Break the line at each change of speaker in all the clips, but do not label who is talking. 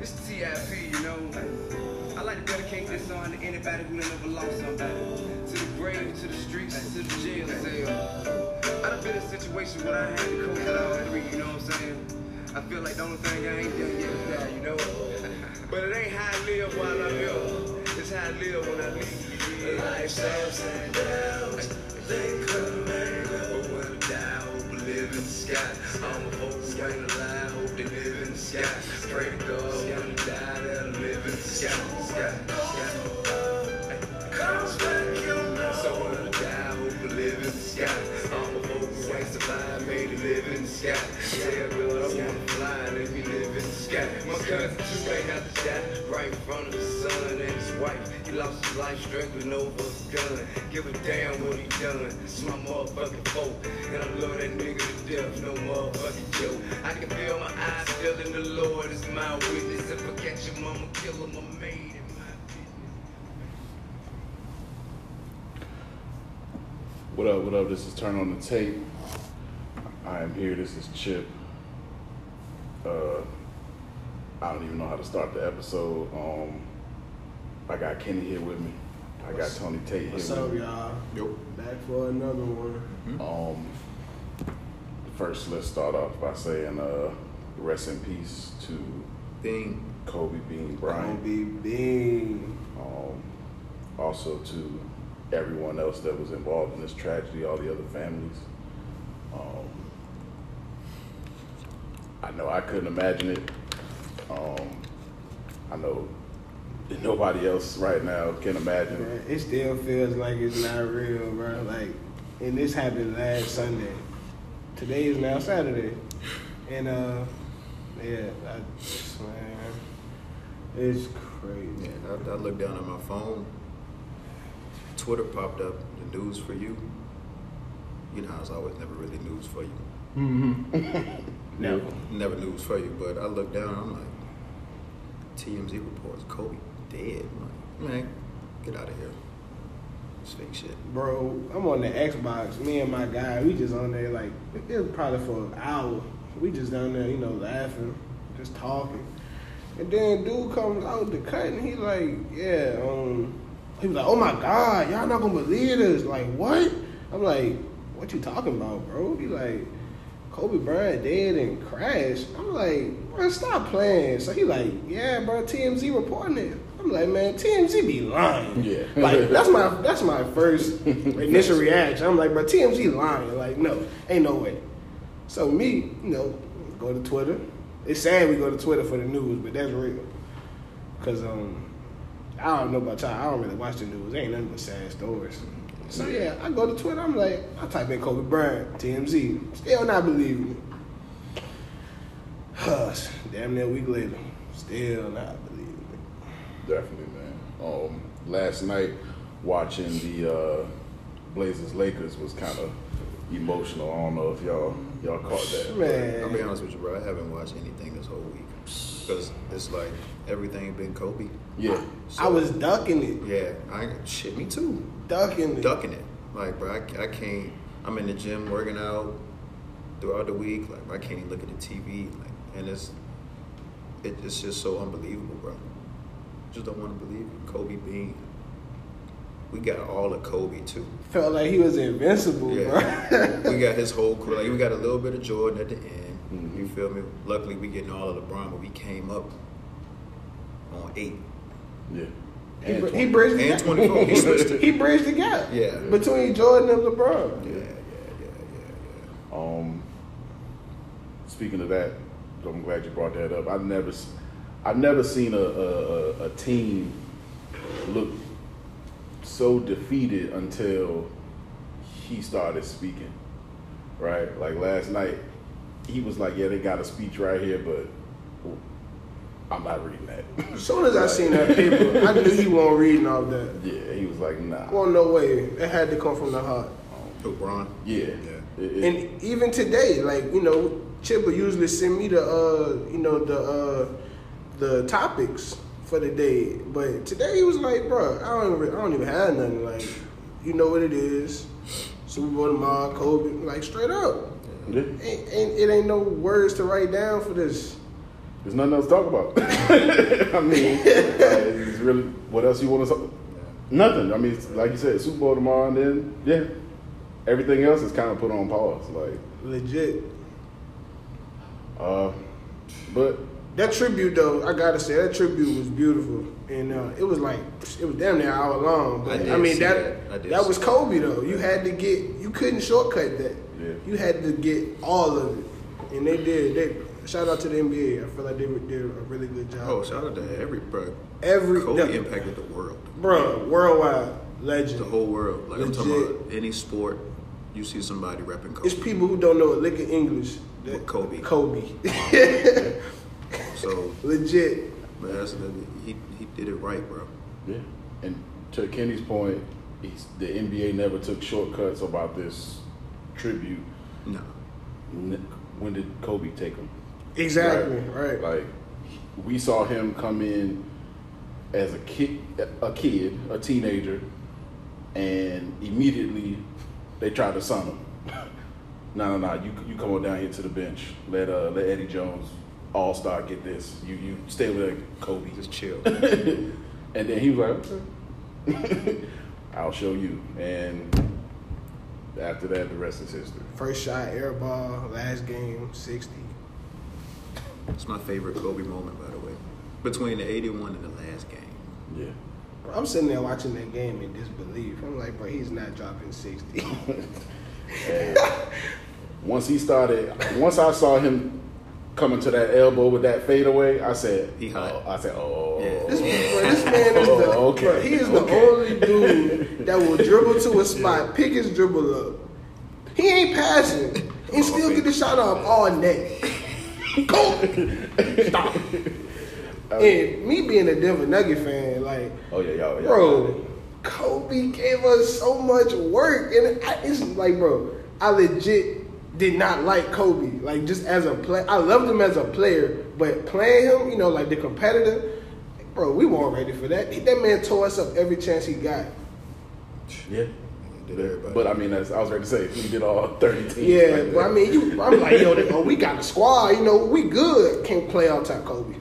This is TIP, you know. I like to dedicate this song to anybody who done ever lost somebody. To the grave, to the streets, to the jail cell. I done been in a situation where I had to cope with all three, you know what I'm saying? I feel like the only thing I ain't done yet is die, you know? but it ain't how I live while I'm here. It's how I live when I leave. Life's ups and downs. They come and go. But when I die, I hope I live in the sky. Alive, hope sky. Pray to God when I die, that I live the sky. Sky, sky. Comes back your know. So when I die, hope I live in the sky. The. Tell God I wanna fly, let me live in the sky. My cousin too ain't die right in front of his son and his wife. He lost his life struggling over a gun. Give a damn what he done. It's my motherfucking fault. And I love that nigga to death, no motherfucking joke. I can feel my eyes still the Lord is my witness. If I catch him, I'ma kill him, I made it.
What up, what up? This is Turn on the Tape. I am here. This is Chip. Uh, I don't even know how to start the episode. Um, I got Kenny here with me. I got Tony Tate here
What's
with
up,
me.
y'all?
Yep.
Back for another one.
Um, first, let's start off by saying uh, rest in peace to
Thing.
Kobe Bean
Gonna
Bryant.
be big.
Um, also to everyone else that was involved in this tragedy, all the other families. Um, I know I couldn't imagine it. Um, I know nobody else right now can imagine.
Man, it still feels like it's not real, bro. Like, and this happened last Sunday. Today is now Saturday, and uh, yeah, I just, man, it's crazy.
Yeah, I, I looked down at my phone. Twitter popped up, the news for you. You know how it's always never really news for you.
Mm-hmm. no.
Never news for you, but I looked down, I'm like, TMZ reports Kobe dead. Like, man, get out of here. It's fake shit.
Bro, I'm on the Xbox. Me and my guy, we just on there like it was probably for an hour. We just down there, you know, laughing, just talking. And then dude comes out the cut and he like, yeah, um, he was like, oh my god, y'all not gonna believe this. Like what? I'm like, what you talking about, bro? He like, Kobe Bryant dead and crashed. I'm like, bro, stop playing. So he like, yeah, bro, TMZ reporting it. I'm like, man, TMZ be lying.
Yeah.
Like that's my that's my first initial reaction. I'm like, bro, TMZ lying. Like, no, ain't no way. So me, you know, go to Twitter. It's sad we go to Twitter for the news, but that's real. Cause um, I don't know about y'all. I don't really watch the news. Ain't nothing but sad stories. So yeah, I go to Twitter. I'm like, I type in Kobe Bryant, TMZ. Still not believing me. Hush. Damn near a week later, still not.
Definitely, man. Um, last night, watching the uh, Blazers Lakers was kind of emotional. I don't know if y'all y'all caught that.
Man,
I'll be honest with you, bro. I haven't watched anything this whole week. Because it's like everything been Kobe.
Yeah,
I was ducking it,
Yeah, I shit, me too.
ducking it.
ducking it. Like, bro, I, I can't. I'm in the gym working out throughout the week. Like, I can't even look at the TV. Like, and it's it, it's just so unbelievable, bro. Just don't want to believe it. Kobe Bean. We got all of Kobe too.
Felt like he was invincible,
Yeah,
bro.
we got his whole crew. Like, we got a little bit of Jordan at the end.
Mhm.
You feel me? Luckily, we getting all of LeBron, but we came up on eight.
yeah.
He, br- he bridged the
And
gap.
24. He switched it.
He bridged the gap.
Yeah.
Between Jordan and LeBron.
Yeah, yeah, yeah, yeah, yeah.
Um, speaking of that, I'm glad you brought that up. I've never, s- I've never seen a, a, a, a team look so defeated until he started speaking. Right, like last night, he was like, "Yeah, they got a speech right here, but I'm not reading that."
As soon as I seen that paper, I knew he wasn't reading all that.
yeah, he was like, "Nah."
Well, no way. It had to come from the heart.
Oh, LeBron.
yeah,
Yeah.
It- it-
And even today, like you know, Chip will usually send me the uh, you know the uh, the topics for the day, but today he was like, bro, I don't even, I don't even have nothing. Like, you know what it is, Super Bowl tomorrow, Kobe, like straight up.
yeah.
Ain't, ain't, it ain't no words to write down for this.
There's nothing else to talk about. I mean, it's really what else you want to talk? Nothing. I mean, like you said, Super Bowl tomorrow, and then yeah, everything else is kind of put on pause. Like,
Legit.
uh, but
That tribute though, I gotta say that tribute was beautiful, and uh, it was like it was damn near an hour long. But
I
I, mean that
that. I
that, was Kobe though. You had to get you couldn't shortcut that.
Yeah.
You had to get all of it, and they did. They shout out to the NBA. I feel like they did a really good job.
Oh, shout out to every bro.
Every
Kobe
the-
impacted the world,
bro, worldwide legend.
the whole world. Like I'm talking
Legit.
about any sport, you see somebody repping Kobe.
It's people who don't know a lick of English. that-
Kobe.
Kobe.
So,
Legit.
but that's he he did it right, bro.
yeah, and to Kenny's point, he's, the NBA never took shortcuts about this tribute.
No,
N- When did Kobe take them?
Exactly. Right.
Like we saw him come in as a kid, a kid, a teenager, and immediately they tried to sign him. no, no, no! You you come on down here to the bench. Let uh let Eddie Jones, All Star, get this. You you stay with Kobe.
just chill.
and then he was like, okay. I'll show you. And after that, the rest is history.
First shot, air ball, last game, 60.
It's my favorite Kobe moment, by the way. Between the 81 and the last game.
Yeah.
Bro, I'm sitting there watching that game in disbelief. I'm like, bro, he's not dropping 60.
Once he started, once I saw him coming to that elbow with that fadeaway, I said,
He hot.
oh, I said, oh,
Yeah.
This, bro, this man is the,
Oh, okay,
bro, he is the
okay.
only dude that will dribble to a spot, pick his dribble up. He ain't passing and still get the shot off all net. Go! Stop. And me being a Denver Nugget fan, like,
oh yeah, y'all, y'all
bro. Kobe gave us so much work, and I, it's like, bro, I legit did not like Kobe. Like, just as a player, I loved him as a player, but playing him, you know, like the competitor, bro, we weren't ready for that. That man tore us up every chance he got.
yeah.
Did everybody.
But I mean, that's, I was ready to say we did all thirty teams.
Yeah,
like
but I mean, you, I'm like, yo, oh, we got a squad, you know, we good. Can't play all time Kobe.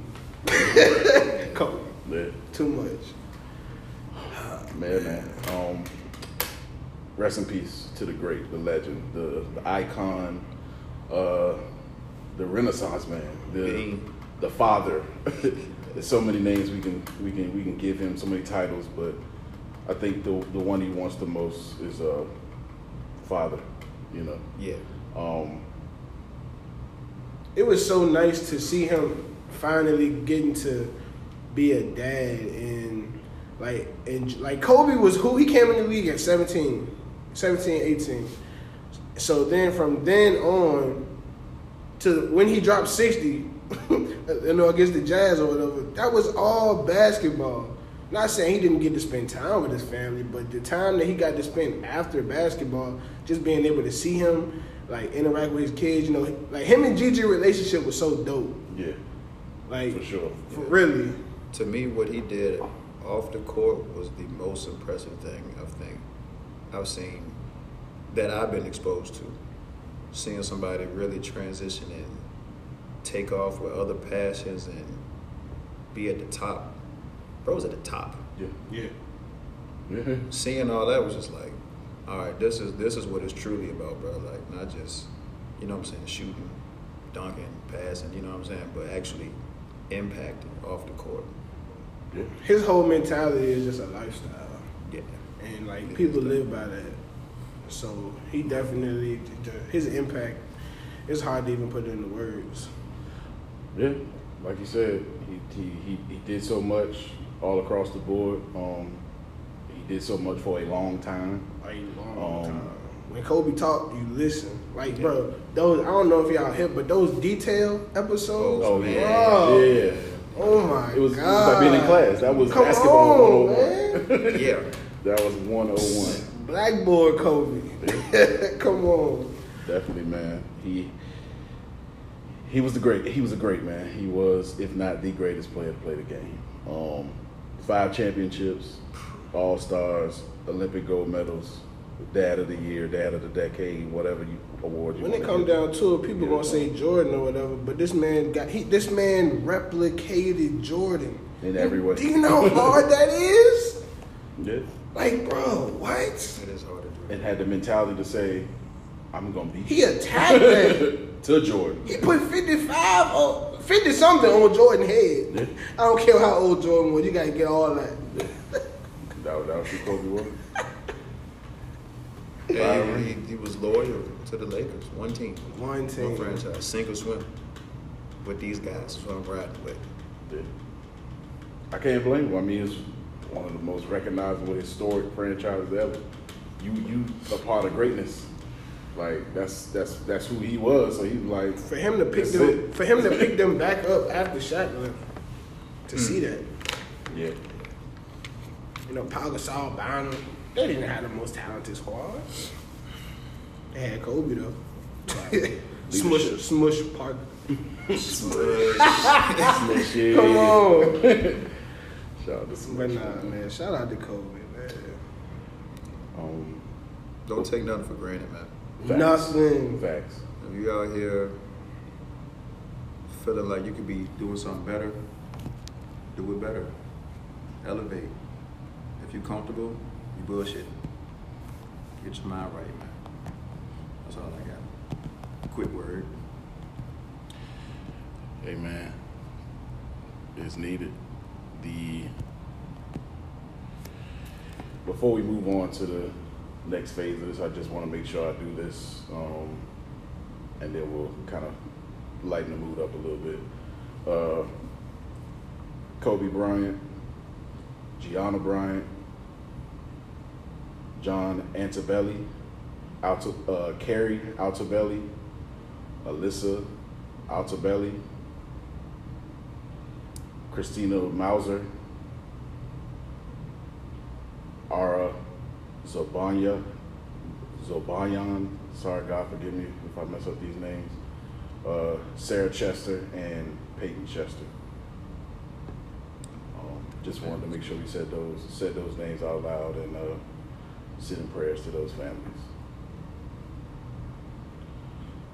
Kobe,
yeah.
too much.
man, man. Um, rest in peace to the great, the legend, the, the icon, uh, the Renaissance man, the
Bean.
the father. There's so many names we can we can we can give him, so many titles, but I think the the one he wants the most is uh, father. You know.
yeah.
Um,
it was so nice to see him finally getting to be a dad and like and like Kobe was who he came in the league at 17 17 18 so then from then on to when he dropped 60 you know against the Jazz or whatever that was all basketball. Not saying he didn't get to spend time with his family but the time that he got to spend after basketball just being able to see him like interact with his kids you know like him and Gigi relationship was so dope.
Yeah,
like
for sure.
for really.
To me, what he did off the court was the most impressive thing I think I've seen that I've been exposed to. Seeing somebody really transition and take off with other passions and be at the top. Bro was at the top.
Yeah,
yeah
yeah.
Seeing all that was just like, all right, this is this is what it's truly about, bro. Like not just, you know what I'm saying, shooting, dunking, passing, you know what I'm saying, but actually impacting off the court.
yeah.
his whole mentality is just a lifestyle
Yeah.
And like people live by that so he definitely his impact it's hard to even put it into words
Yeah, like you said, he, he, he, he did so much all across the board. Um, he did so much for a long time.
a long
Um,
time when Kobe talked you listen like bro those I don't know if y'all hit but those detail episodes
Oh,
man.
yeah,
bro,
yeah.
oh my
It was, it was
god
like being in class. That was
Come
basketball
on,
101.
man.
Yeah.
That was 101.
blackboard Kobe come on
Definitely, man. He he was the great. He was a great man. He was, if not the greatest player to play the game. Um, five championships, all stars, Olympic gold medals. dad of the year, dad of the decade, whatever you award you.
When it come down to it, people
Yeah.
gonna say Jordan or whatever, but this man got he this man replicated Jordan
In every way.
Do you know how hard that is?
Yeah.
Like, bro, what?
It is hard to do.
and had the mentality to say, "I'm gonna beat
He attacked that.
to Jordan."
He put 55 on 50 something on Jordan head.
Yeah.
I don't care how old Jordan was, you gotta get all that.
That was, that was who Kobe was.
Yeah, he, he, he was loyal to the Lakers. One team,
One team.
one franchise, sink or swim. With these guys, is what I'm riding with.
Yeah. I can't blame him. I mean, it's one of the most recognizable historic franchises ever. You you a part of greatness. Like that's that's that's who he was. So he was like
For him to pick them,
it.
for him to pick them back up after Shaq left, to
Hmm.
see that,
Yeah.
you know, Pau Gasol, Bynum, they didn't have the most talented squad. They had Kobe though. smush, smush Park.
Shit.
Come on.
Shout out to Smush.
But nah, man, shout out to Kobe, man.
Um,
Don't take nothing for granted, man.
facts.
Nothing.
Facts.
If you out here feeling like you could be doing something better, do it better. Elevate. If you're comfortable, you bullshit. Get your mind right, man. That's all I got. Quick word.
Hey man, it's needed. The before we move on to the next phase of this, I just want to make sure I do this, um, and then we'll kind of lighten the mood up a little bit. Uh, Kobe Bryant, Gianna Bryant, John Altobelli, uh, Keri Altobelli, Alyssa Altobelli, Christina Mauser, Ara Zobanya, Zobayan, sorry God forgive me if I mess up these names, uh, Sarah Chester and Payton Chester. Um, just wanted to make sure we said those said those names out loud and uh, sending prayers to those families.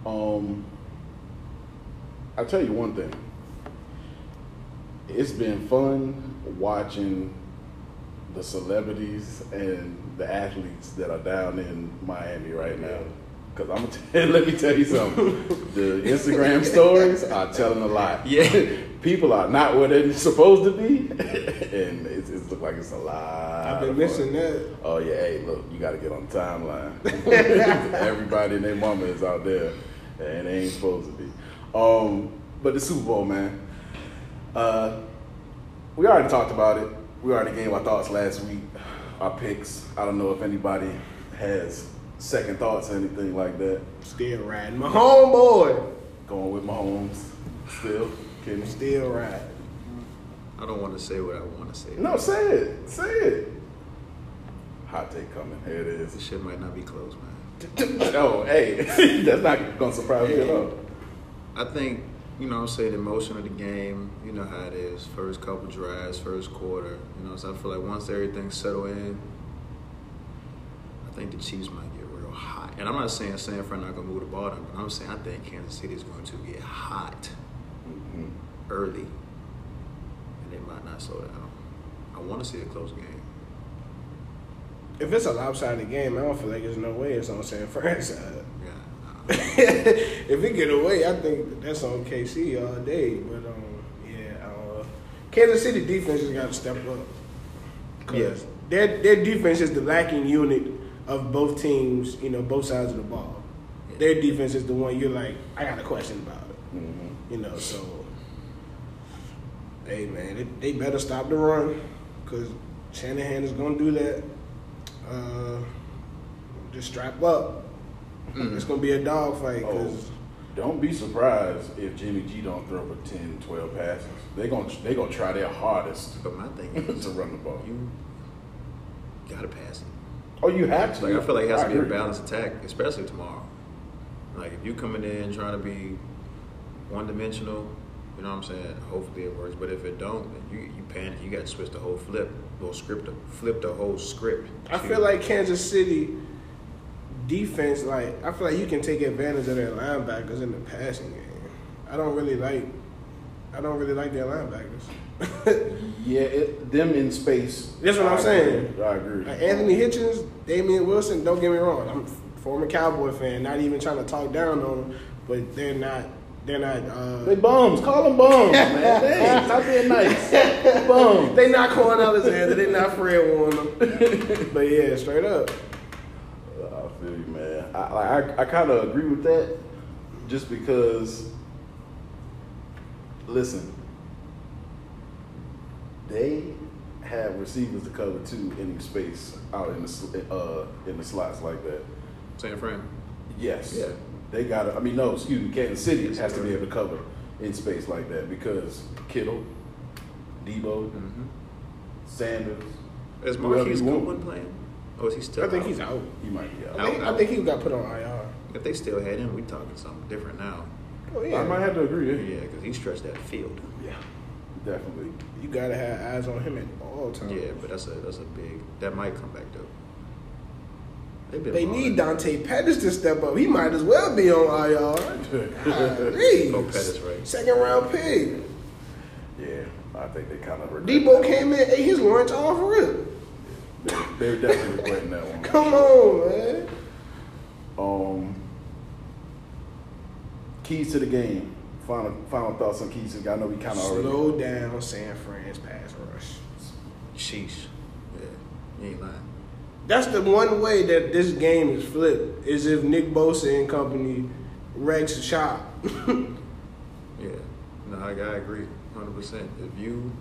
Um, I'll tell you one thing. It's been fun watching the celebrities and the athletes that are down in Miami right now. Cause I'm tell, let me tell you something. the Instagram stories are telling a lot.
Yeah.
people are not where they're supposed to be, and it's, it's look like it's a lot.
I've been missing that.
Oh yeah, hey, look, you got to get on the timeline. Everybody and their mama is out there, and they ain't supposed to be. Um, but the Super Bowl, man. Uh, we already talked about it. We already gave our thoughts last week, our picks. I don't know if anybody has second thoughts or anything like that.
Still riding. My homeboy.
Going with Mahomes, still. Kidding.
Still riding.
I don't want to say what I want to say.
No, say it. Say it. Hot take coming. Here it is.
This shit might not be close, man.
oh, hey, that's not gonna surprise me at all.
I think, you know, say the emotion of the game, you know how it is. First couple drives, first quarter. You know, so I feel like once everything settle in, I think the Chiefs might get real hot. And I'm not saying San Fran not gonna move the ball down, but I'm saying I think Kansas City is going to get hot
Mhm.
early, and they might not slow down. I want to see a close game.
If it's a lopsided game, I don't feel like there's no way it's on San Fran side. If it get away, I think that's on KC all day. But um, yeah, uh, Kansas City defense has got to step up.
Yes.
their their defense is the lacking unit of both teams. You know, both sides of the ball.
Yeah.
Their defense is the one you're like, I got a question about it.
Mhm.
You know, so hey man, they, they better stop the run because Shanahan is gonna do that. Uh, just strap up.
Mhm.
It's gonna be a dogfight
Oh,
because
don't be surprised if Jimmy G don't throw for 10, 12 passes. They gonna they gonna try their hardest
But my thing is to
run the ball.
you gotta pass it.
Oh, you have to.
Like I feel like it has to be a balanced attack, especially tomorrow. Like if you coming in trying to be one dimensional, you know what I'm saying? Hopefully it works. But if it don't, then you you panic. You got to switch the whole flip, whole script, flip the whole script.
I feel like Kansas City defense, like I feel like you can take advantage of their linebackers in the passing game. I don't really like. I don't really like their linebackers.
Yeah, it, them in space.
That's what I'm
I
saying.
agree. I agree.
Like Anthony Hitchens, Damien Wilson. Don't get me wrong. I'm a former Cowboy fan. Not even trying to talk down on them, but they're not. They're not.
They
Uh,
bums. Call them bums, man. Dang, stop being nice. Bums.
they not Kwon Alexander. They not Fred Warner. but yeah, straight up.
I feel you, man. I I, I kind of agree with that, just because. Listen, they have receivers to cover too in space out in the uh in the slots like that.
San Fran.
Yes.
Yeah.
They got to, I mean, no, excuse me, Kansas City has to be able to cover in space like that because Kittle, Deebo,
Mm-hmm.
Sanders,
Is Marquise. Goodwin playing? Or is he still
I think
out?
he's out.
he might be out.
I think,
Out,
I think he got put on IR.
If they still had him, we talking something different now.
Oh yeah,
I might have to agree. Yeah,
Yeah, because he stretched that field.
yeah definitely.
You gotta have eyes on him at all times.
Yeah, but that's a that's a big. That might come back though. They've been
They
balling.
need Dante Pettis to step up. He might as well be on IR. Golly.
Oh, Pettis, right.
Second round pick.
Yeah, I think they kind of
Deebo came in, ate his lunch off rip.
They, they're definitely regretting that one.
Come on, man.
Um, keys to the game. Final final thoughts on keys. to the game. I know we kind of already.
Slow down San Fran's pass rush.
Sheesh. Yeah, you ain't lying.
That's the one way that this game is flipped. Is if Nick Bosa and company wrecks the shop.
Yeah, no, I, I agree, hundred percent. If you,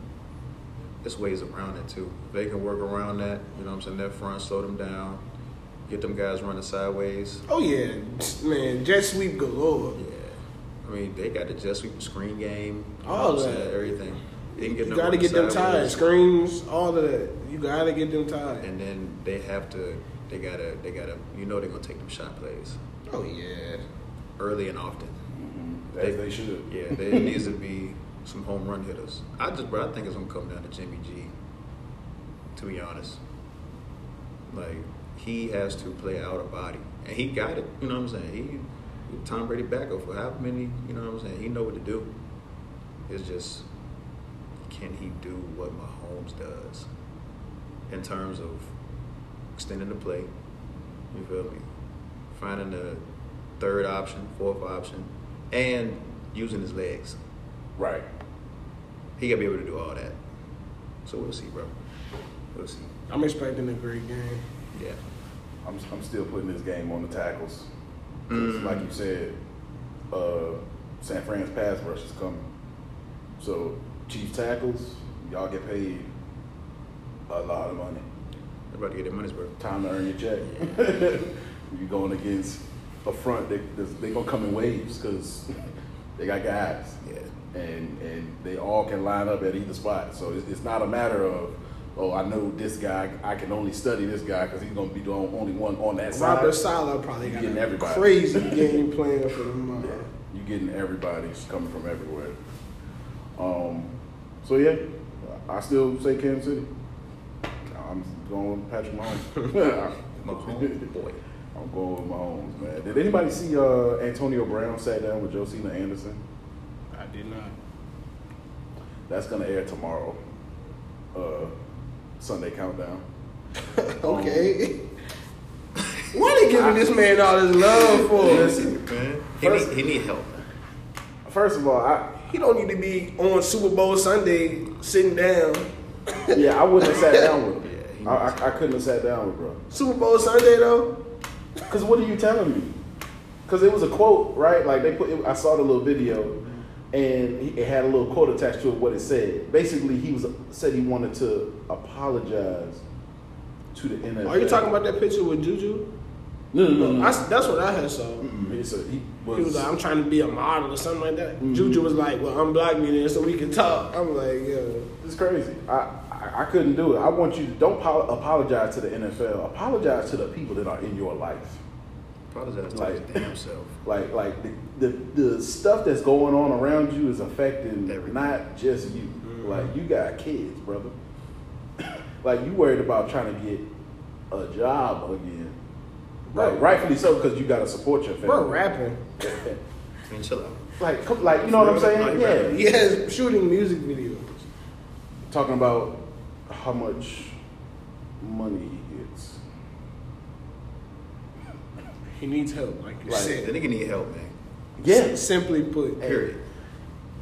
there's ways around it too. If they can work around that, you know what I'm saying. That front, slow them down, get them guys running sideways.
oh yeah, man, jet sweep galore.
Yeah, I mean they got the jet sweep screen game,
All
what
that.
saying, everything. They can get
You gotta
running
get them tied. Screens, all of that. You gotta get them tied.
and then they have to, they gotta, they gotta, you know, they're gonna take them shot plays
Oh yeah.
early and often.
Mhm, As they should.
Yeah, it needs to be some home run hitters. I just, bro, I think it's gonna come down to Jimmy G. To be honest, like he has to play out of body, and he got it. You know what I'm saying? He, Tom Brady backup for how many? You know what I'm saying? He know what to do. It's just, can he do what Mahomes does in terms of extending the play? You feel me? Finding the third option, fourth option, and using his legs.
Right.
He gotta be able to do all that. So we'll see, bro. We'll see.
I'm expecting a great game.
Yeah.
I'm, I'm still putting this game on the tackles.
Mm.
Like you said, uh, San Fran's pass rush is coming. So Chiefs tackles, y'all get paid a lot of money.
They're about to get their money's worth.
Time to earn your check. You're going against a front. They they gonna come in waves because they got guys.
Yeah.
And and they all can line up at either spot. So it's, it's not a matter of oh I know this guy I can only study this guy because he's gonna be the only one on that side.
Robert Saleh probably got
Getting
a
everybody.
crazy game plan for them. Uh,
Yeah, you getting everybody coming from everywhere. Um, so yeah, I still say Kansas City. I'm going with Patrick Mahomes.
Mahomes, boy.
I'm going with Mahomes, man. Did anybody see uh, Antonio Brown sat down with Josina Anderson?
I did not.
That's gonna air tomorrow. Uh, Sunday countdown.
okay. Why they giving this man all this love for?
Listen,
Man, he
First-
need, he need help.
first of all, I
He don't need to be on Super Bowl Sunday sitting down.
yeah, I wouldn't have sat down with him.
Yeah,
I, I, I couldn't have sat down with bro.
Super Bowl Sunday though.
Cause what are you telling me? Cause it was a quote, right? Like they put. It, I saw the little video, and it had a little quote attached to it. What it said. Basically, he was said he wanted to apologize to the NFL.
Are you talking about that picture with Juju?
No, no, no. no.
I that's what I had saw.
Mm-mm. He said he was.
He was like, I'm trying to be a model or something like that.
Mhm.
Juju was like, Well, unblock me then so we can talk. I'm like, yo.
It's crazy. I, I I couldn't do it. I want you to don't pol- apologize to the NFL. Apologize to the people that are in your life.
Apologize to
Like-
his damn self.
Like like the, the the stuff that's going on around you is affecting
Everything.
not just you.
Mhm.
Like you got kids, brother. like you worried about trying to get a job again. Right, rightfully so, because you gotta support your family.
Bro, rapping.
I mean, chill out.
Like, come- like you know what I'm saying? Yeah.
He has shooting music videos.
Talking about how much money he gets.
He needs help, like you
Right.
The nigga need help, man.
Yeah.
Simply put.
Period.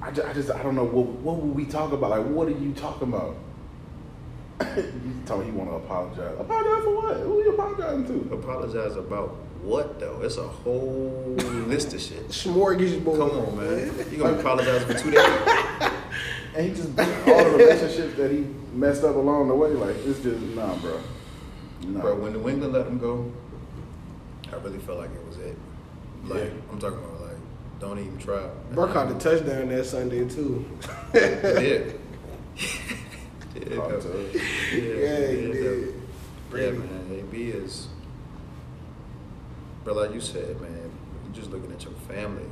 I just, I just, I don't know what, what would we talk about? Like, what are you talking about? you tell me he want to apologize. Apologize for what? Who are you apologizing to?
Apologize about what though? It's a whole list of shit.
Smorgasbord.
Come on, man. You gonna apologize for two days?
And he just all the relationships that he messed up along the way. Like, it's just nah, bro. Nah.
Bro, when the England let him go, I really felt like it was it. Like
Yeah.
I'm talking about like, don't even try.
Bro caught the touchdown that Sunday too.
He did.
Caught
Yeah,
Yeah, he
did,
did.
Yeah, man. AB is, bro. Like you said, man. You're just looking at your family.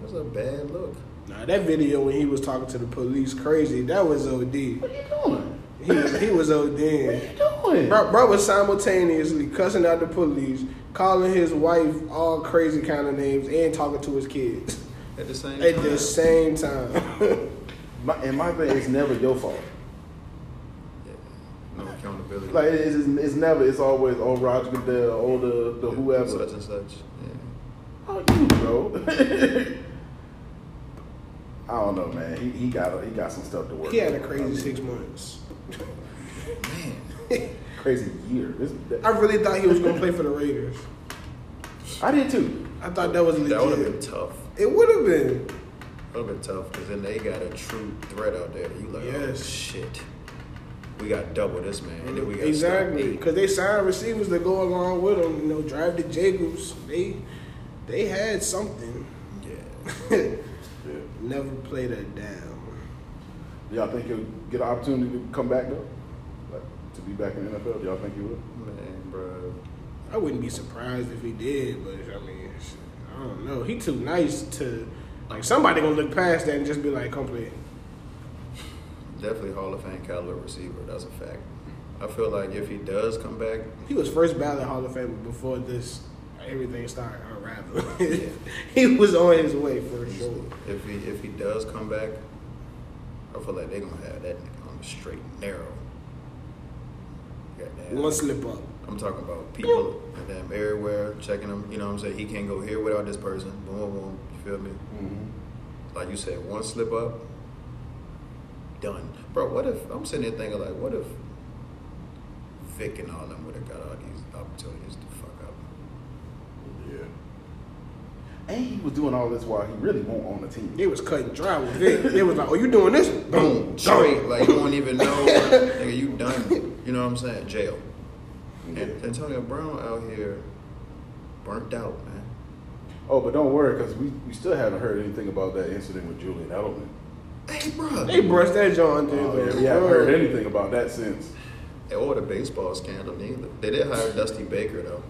That's a bad look.
Nah, that video when he was talking to the police crazy, that was OD.
What are you doing?
He was, he was ODing.
What are you doing?
Bro, bro was simultaneously cussing out the police, calling his wife all crazy kind of names, and talking to his kids
At the same
at
time,
the same time.
My, and my thing, it's never your fault.
No accountability.
Like it's, it's, it's never. It's always oh Roger Goodell, oh the the whoever.
such and such. Yeah.
Oh, you, bro. I don't know, man. He, he got he got some stuff to work.
he had a
on.
crazy six months.
Man,
crazy year. This, that-
I really thought he was gonna play for the Raiders.
I did too.
I thought that was legit.
that would have been tough.
It would have been.
That would have been tough because then they got a true threat out there. You like, oh
Yes.
shit. We got double this man, and then we got
exactly because they signed receivers that go along with them. You know, drive the Jacobs. They they had something.
Yeah.
Yeah.
Never played that down.
Y'all think he'll get an opportunity to come back though? Like to be back in the NFL? Do Y'all think he will?
Man, bro.
I wouldn't be surprised if he did, but I mean, I don't know. He too nice to like somebody gonna look past that and just be like, "Come play."
Definitely Hall of Fame caliber receiver. That's a fact. I feel like if he does come back,
He was first ballot Hall of Fame before this everything started unraveling. he was on his way for sure.
if he if he does come back, I feel like they're gonna have that nigga on the straight and narrow. Goddamn.
One slip up.
I'm talking about people and them everywhere checking him. You know what I'm saying? He can't go here without this person. Boom, boom, boom. You feel me?
Mm-hmm.
Like you said, one slip up, done. Bro, what if I'm sitting there thinking like, what if Vic and all them would have got all these opportunities to fuck up?
Yeah. And he was doing all this while he really won't on the team.
They was cutting dry with Vic. They was like, "Oh, you doing this? Boom,
Boom, straight. Like you don't even know, nigga, you done. You know what I'm saying? Jail. And Antonio Brown out here burnt out, man.
Oh, but don't worry, because we, we still haven't heard anything about that incident with Julian Edelman.
Hey, bro.
They brushed that John dude.
Oh, yeah, we haven't heard anything about that since.
Or the baseball scandal neither. They did hire Dusty Baker though.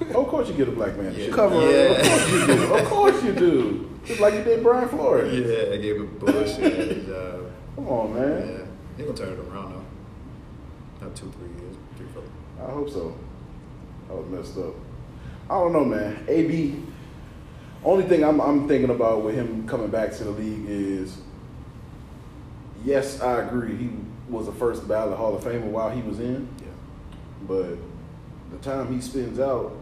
Of course you get a black man.
Yeah.
Cover
Of course you do. Of course you do. Just like you did Brian Flores.
Yeah, they gave him bullshit job.
Come on, man. Yeah.
They gonna turn it around though. Not two, three years. Three, four.
I hope so. I was messed up. I don't know, man. AB. Only thing I'm, I'm thinking about with him coming back to the league is, yes, I agree. He was a first ballot Hall of Famer while he was in,
Yeah.
but the time he spends out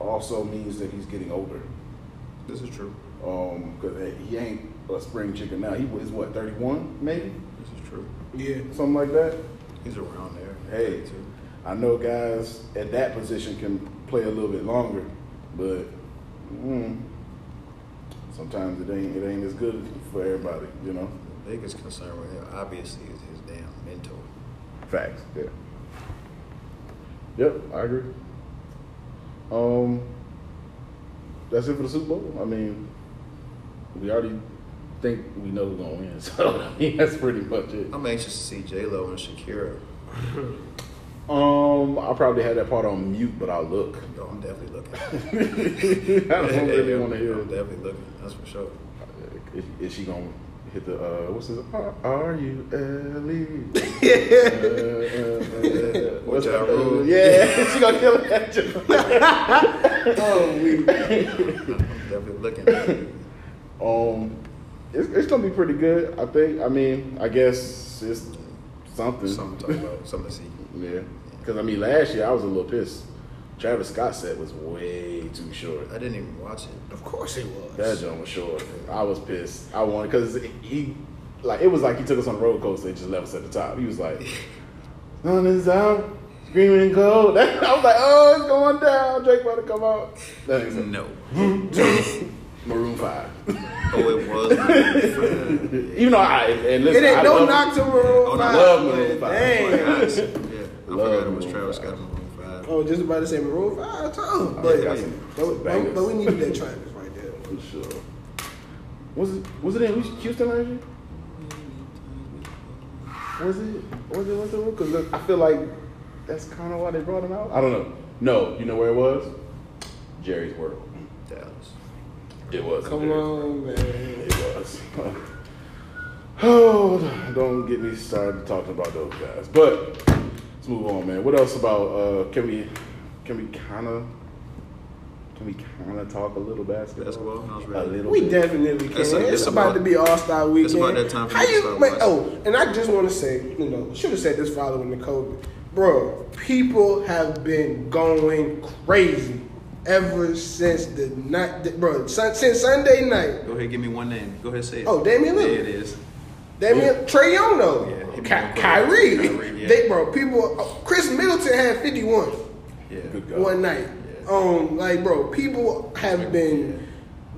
also means that he's getting older.
This is true.
Um, cause he ain't a spring chicken now. He was what 31, maybe
This is true.
Yeah.
something like that.
He's around there.
Hey. I know guys at that position can play a little bit longer, but mm, sometimes it ain't it ain't as good for everybody, you know.
The biggest concern with him, obviously, is his damn mentor.
Facts. Yeah. Yep, I agree. Um, that's it for the Super Bowl. I mean, we already think we know who's gonna win, so I mean, that's pretty much it.
I'm anxious to see J Lo and Shakira.
Um, I'll probably had that part on mute, but I'll look.
No, I'm definitely looking.
I don't really want to hear.
I'm definitely looking. That's for sure.
Is, is she gonna hit the uh, what's his R R U L E.
With Ja Rule.
uh, Yeah, she gonna kill that joke.
Oh, we.
Definitely looking at.
Um, it's, it's gonna be pretty good. I think. I mean, I guess it's something.
Something to talk about, something to see.
Yeah, because I mean, last year I was a little pissed. Travis Scott set was way too short.
I didn't even watch it.
Of course it was.
That joint was short. I was pissed. I wanted because he, like, it was like he took us on a roller coaster and just left us at the top. He was like, "Sun is out, screaming cold." I was like, "Oh, it's going down." Drake about to come out. That
No.
Maroon Five.
Oh, it was.
Even though I and listen, It
ain't
I
no knock to Maroon
Oh, no,
I love Maroon Five.
Damn.
yeah, I
Love
forgot it was Travis. Scott from Maroon
Oh, just about to say Maroon 5 ah, too.
Oh,
But,
they got
but,
some
but, but we needed that Travis right there.
For sure. Was it was it in Houston last year? Was it was it was it because I feel like that's kind of why they brought him out. I don't know. No, you know where it was? Jerry's World.
Dallas.
It was.
Come on, man.
It was. Oh, don't get me started talking about those guys. But let's move on, man. What else about? Uh, can we can we kind of can we kind of talk a little basketball?
Basketball? I
A little.
We
bit.
definitely can.
It's
It's,
a- it's
about,
about-
to be All Star Weekend.
it's about that time for
How
me
you?
start
Wait,
watching.
oh, and I just want to say, you know, should have said this following the COVID, bro. People have been going crazy ever since the night, bro. Sun, since Sunday night.
Go ahead, give me one name. Go ahead, say it.
Oh, Damian Lillard.
There it is.
Damian Trae Young though.
Yeah, hit me
Ky- Kyrie.
Kyrie, yeah.
They bro, people. oh, Khris Middleton had fifty one
Yeah.
One night.
Yeah.
Um, like bro, people have been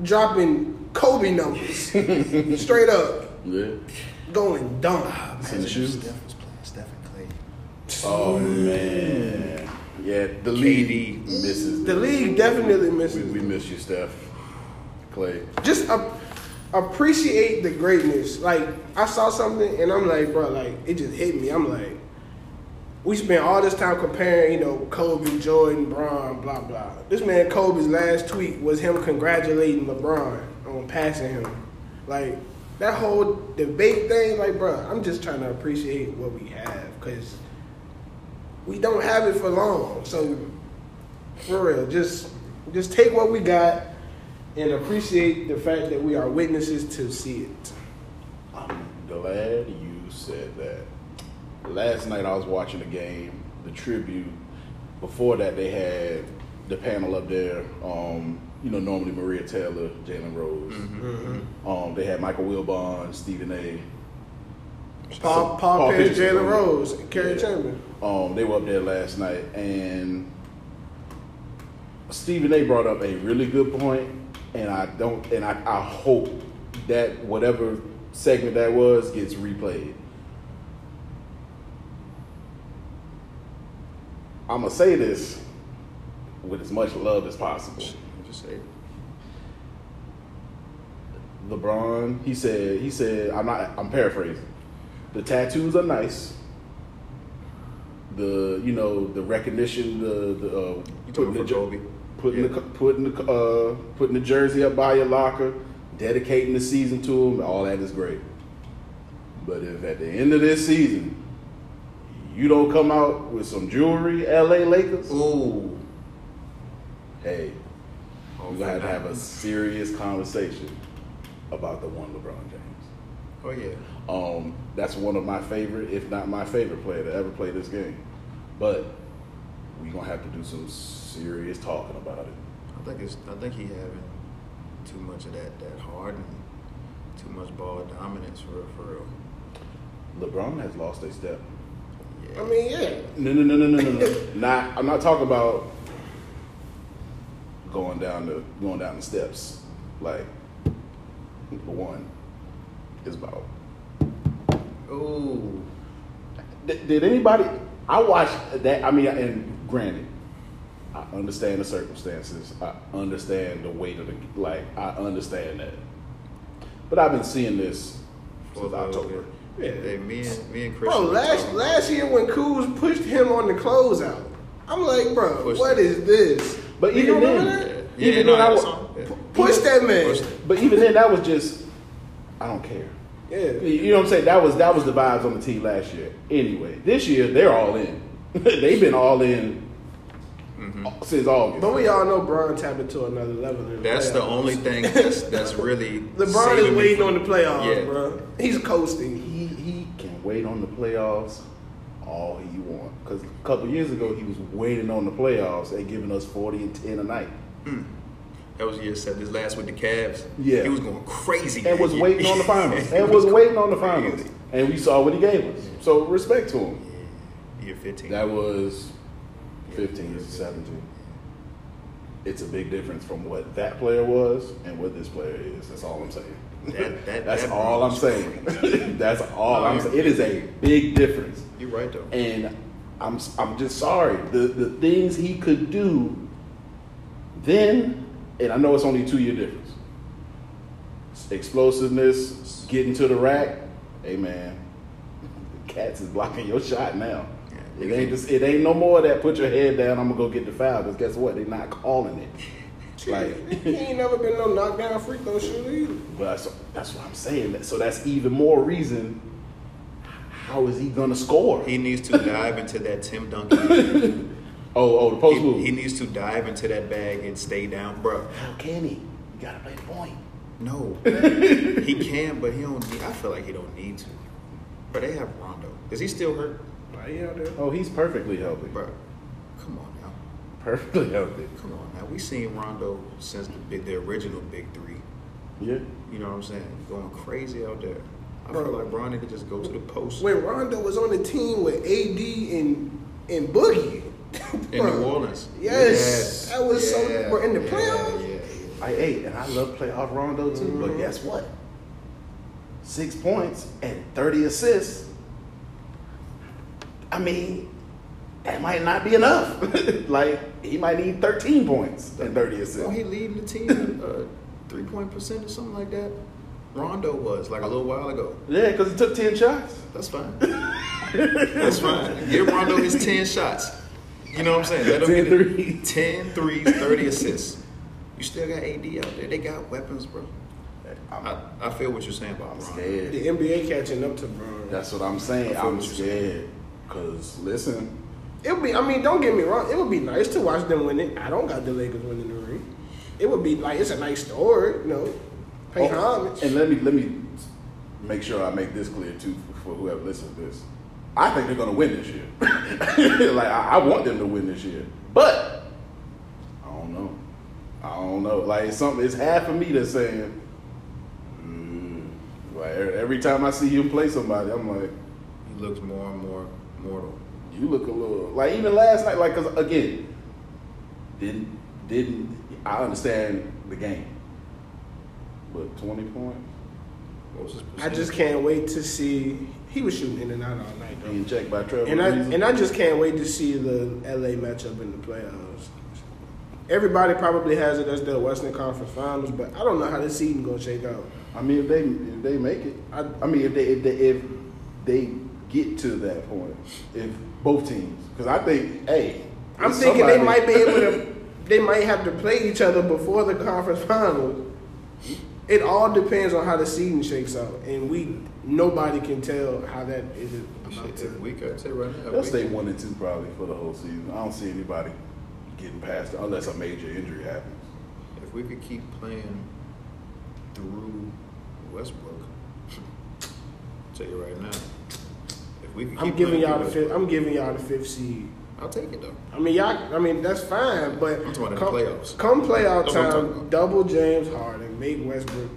dropping Kobe numbers straight up,
Yeah.
going dumb.
In the shoes.
Steph was playing Steph and Clay.
Oh man. Yeah, the league misses.
The league definitely
We,
misses.
we miss you, Steph. Clay.
Just a, appreciate the greatness. Like I saw something and I'm like, bro, like it just hit me. I'm like, we spent all this time comparing, you know, Kobe, Jordan, Bron, blah blah. This man Kobe's last tweet was him congratulating LeBron on passing him. Like that whole debate thing, like, bro, I'm just trying to appreciate what we have because we don't have it for long. So for real, just just take what we got and appreciate the fact that we are witnesses to see it.
I'm glad you said that. Last night I was watching the game, the tribute. Before that, they had the panel up there. Um, you know, normally Maria Taylor, Jalen Rose. Um, they had Michael Wilbon, Stephen A.
Paul,
So,
Paul, Pierce,
Pierce
Jalen Rose, and Kerry
Yeah.
Chamberlain.
Um, they were up there last night, and Stephen A. brought up a really good point, and I don't, and I, I hope that whatever segment that was gets replayed. I'm gonna say this with as much love as possible.
Just say it.
LeBron, he said, he said, I'm not, I'm paraphrasing. The tattoos are nice. The, you know, the recognition, the, the, uh,
You talking
the,
for Kobe?
Putting
Yeah.
the, putting the, uh, putting the jersey up by your locker, dedicating the season to him, all that is great. But if at the end of this season, you don't come out with some jewelry, LA Lakers,
Ooh.
hey, we're gonna have to have a serious conversation about the one LeBron James.
Oh yeah.
Um, that's one of my favorite, if not my favorite player to ever play this game. But we're gonna have to do some serious talking about it.
I think it's. I think he having too much of that that hard and too much ball dominance for real. For real.
LeBron has lost a step.
Yeah.
I mean, yeah.
No, no, no, no, no, no, no. not. I'm not talking about going down the going down the steps. Like, for one, is about
Ooh.
Did, did anybody? I watched that. I mean, and granted, I understand the circumstances. I understand the weight of the like. I understand that. But I've been seeing this since October.
Yeah.
Hey, me and me and Chris.
Bro, last last year when Kuz pushed him on the closeout, I'm like, bro,
Pushed
what
him.
is this?
But
You
even then,
that?
Yeah,
even
no,
then, I was,
yeah.
Push that man.
Pushed
but even then, that was just. I don't care.
Yeah.
You know what I'm saying? That was that was the vibes on the team last year. Anyway, this year they're all in. They've been all in mm-hmm. since August.
But we all know Bron tapped into another level. In the
That's the
playoffs.
only thing that's, that's really.
LeBron
saving
is waiting
from-
on the playoffs,
Yeah.
bro. He's coasting.
he he can wait on the playoffs all he wants. Because a couple years ago he was waiting on the playoffs and giving us 40 and 10 a night. Mm.
That was year seven. This last with the Cavs.
Yeah.
He was going crazy.
And
that
was
year.
waiting on the finals.
He
and was waiting on the
crazy.
finals. And we saw what he gave us. So respect to him.
Year 15.
That was 15 to 17. It's a big difference from what that player was and what this player is. That's all I'm saying.
That- that-
That's
that
all I'm saying. That's all I'm
you're-
saying. It is a big difference.
You're right, though.
And I'm I'm just sorry. The the things he could do then, and I know it's only two year difference. Explosiveness, getting to the rack. Hey man, Cats is blocking your shot now.
Yeah,
It ain't just, it ain't no more of that. Put your head down. I'm gonna go get the foul. Because guess what? They're not calling it. Like,
he ain't never been no knockdown free throw shooter either.
but that's, that's what I'm saying. So that's even more reason. How is he gonna score?
He needs to dive into that Tim Duncan.
oh, oh, the post
he,
move.
he needs to dive into that bag and stay down, bro.
How can he? You gotta play the point.
No, he can, but he don't. Need, I feel like he don't need to. But they have Rondo. Is he still hurt,
Right here, there.
Oh, he's perfectly healthy.
bro? Come on now,
Perfectly healthy.
come on now. We seen Rondo since the big, the original big three.
Yeah.
You know what I'm saying? Going crazy out there. I
Bro.
feel like Bron could just go to the post
When Rondo was on the team with AD and and Boogie
in New Orleans.
Yes, that was so- we're in the
yeah,
playoffs?
Yeah, yeah.
I ate, and I love playoff Rondo too. But mm-hmm. guess what? Six points and thirty assists. I mean, that might not be enough. like he might need thirteen points and thirty assists.
Well, he leading the team in uh, three point percent or something like that. Rondo was like a little while ago.
yeah, because he took ten shots.
That's fine. That's fine. Give Rondo his 10 shots. You know what I'm saying? Let him
10
get it.
threes.
10 threes, 30 assists. You still got AD out there. They got weapons, bro.
I'm,
I, I feel what you're saying about
I'm
Rondo.
the NBA catching up to Bron.
That's what I'm saying.
I feel
I'm
what you're saying.
Scared. Cause listen,
It would be. I mean, don't get me wrong. It would be nice to watch them win it. I don't got the Lakers winning the ring. It would be like it's a nice story, you know. Pay
Oh,
homage.
And let me let me make sure I make this clear too for whoever listens to this. I think they're gonna win this year. like I, I want them to win this year, but I don't know. I don't know. Like it's something. It's half of me that's saying. Mm, like every time I see him play somebody, I'm like,
He looks more and more mortal.
you look a little like even last night. Like because again, didn't didn't I understand the game, but twenty points.
What was his
I just can't wait to see. He was shooting in and out all night though.
Being checked by Trevor.
And I and I just can't wait to see the LA matchup in the playoffs. Everybody probably has it as their Western Conference Finals, but I don't know how this season gonna shake out.
I mean, if they if they make it, I,
I-
I mean, if they if they if they get to that point, if both teams, because I think, hey,
I'm
it's
thinking they might be able to. They might have to play each other before the conference finals. It all depends on how the season shakes out, and we nobody can tell how that is about
Shit,
to.
if we could say right now.
They'll stay one and two probably for the whole season. I don't see anybody getting past it unless a major injury happens.
If we could keep playing through Westbrook, I'll tell you right now. We keep
I'm giving y'all the fifth. I'm giving y'all the fifth seed.
I'll take it though.
I mean, y'all. I mean, that's fine, but
I'm talking
come,
playoffs.
come playoff
I'm
time, double James Harden, make Westbrook,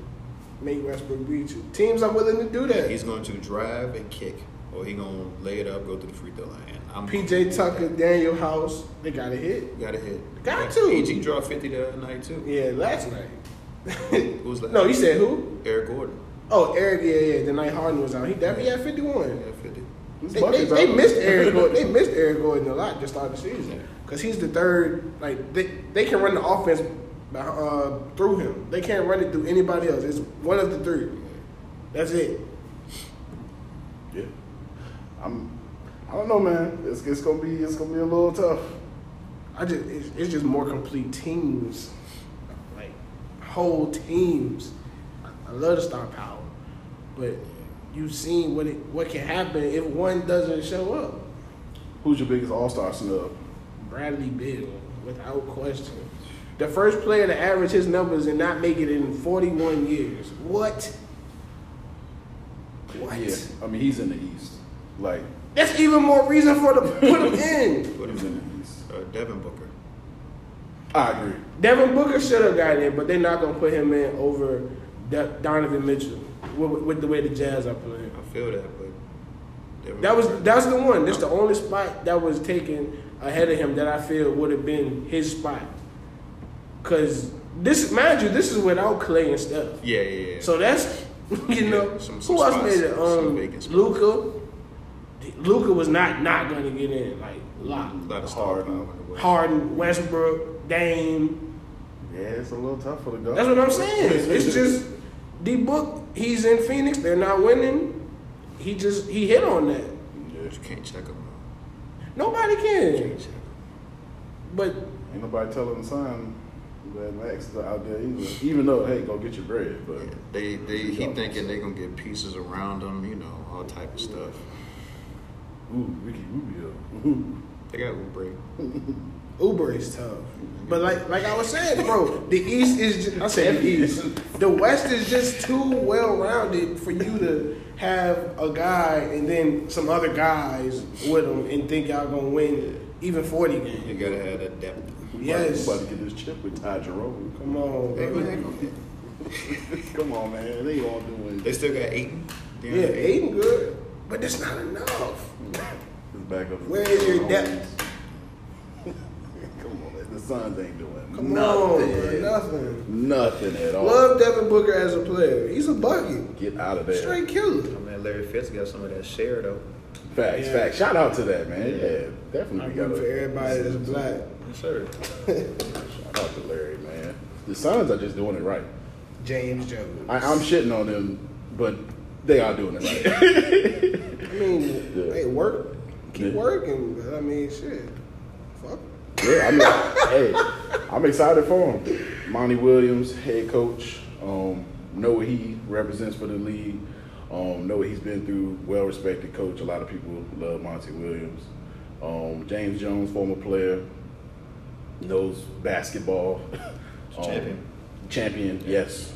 make Westbrook beat you. Teams are willing to do that.
He's going to drive and kick, or he gonna lay it up, go to the free throw line. I'm
PJ Tucker, Danuel House, they got a hit.
got a hit.
Got to.
EG dropped fifty the other night too.
Yeah, last night.
Who was that?
no, you said who?
Eric Gordon.
Oh, Eric. Yeah, yeah. The night Harden was out, he definitely had 51.
Yeah, fifty.
They, they, they missed Eric Gordon. They missed Eric Gordon a lot to start the season because he's the third. Like they, they can run the offense uh, through him. They can't run it through anybody else. It's one of the three. That's it.
Yeah, I'm. I don't know, man. It's, it's gonna be it's gonna be a little tough.
I just it's, it's just more complete teams, like whole teams. I, I love the star power, but you've seen what it what can happen if one doesn't show up.
Who's your biggest All Star snub?
Bradley Beal, without question. The first player to average his numbers and not make it in 41 years. What? What?
Yeah, I mean he's in the East. Like
That's even more reason for to put him in.
Put him
in the East.
uh, Devin Booker.
I agree.
Devin Booker should have got in, but they're not gonna put him in over Do- Donovan Mitchell with, with the way the Jazz are playing.
I feel that, but
That was
Booker-
that's the one. That's the only spot that was taken ahead of him that I feel would have been his spot. Cause this, mind you, this is without Klay and stuff.
Yeah, yeah, yeah.
So that's you know
some- some
who else
spots,
made it?
some
Um,
vacant spots.
Luka. Luka was not not going to get in like lock.
a lot of star
Harden.
power in the West.
Harden, Westbrook, Dame.
Yeah, it's a little tough for the guard.
That's what I'm saying. It's just D Book. He's in Phoenix. They're not winning. He just he hit on that.
You just can't check him out.
Nobody can.
can't check him.
But
Ain't nobody telling the son that Max is out there either. Even though, hey, go get your bread. But
Yeah, they they he thinking they gonna get pieces around him, you know, all type of stuff.
ooh, Ricky Rubio. Ooh.
They got Oubre.
Uber is tough. But like like I was saying, bro, the East is just, I said the East. The West is just too well rounded for you to have a guy and then some other guys with him and think y'all gonna win even forty games.
You
games.
gotta have that depth.
Yes.
About to get this chip with Ty Jerome.
Come on,
They,
bro.
Come on, man. They all doing.
they still got Ayton.
Yeah, Ayton good, but that's not enough.
His backup.
Where is your depth?
Come on, man. The Suns ain't doing
Come
nothing.
on, nothing.
Nothing at all.
Love Devin Booker as a player. He's a bucket.
Get out of there.
Straight killer.
I mean, Larry Fitz got some of that share though.
Facts,
Yeah.
facts. Shout out to that, man. Yeah,
I
definitely
root
got
for everybody that's black.
Yes, sir.
Shout out to Larry, man. The Suns are just doing it right.
James Jones.
I, I'm shitting on them, but they are doing it right.
I mean,
Yeah.
hey, work, keep
Yeah.
working. But I mean, shit, fuck.
Yeah, I mean, hey, I'm excited for him. Monty Williams, head coach, um, know what he represents for the league. Um, know what he's been through. Well respected coach. A lot of people love Monty Williams. Um, James Jones, former player, knows basketball. Um,
Champion.
Champion, yes.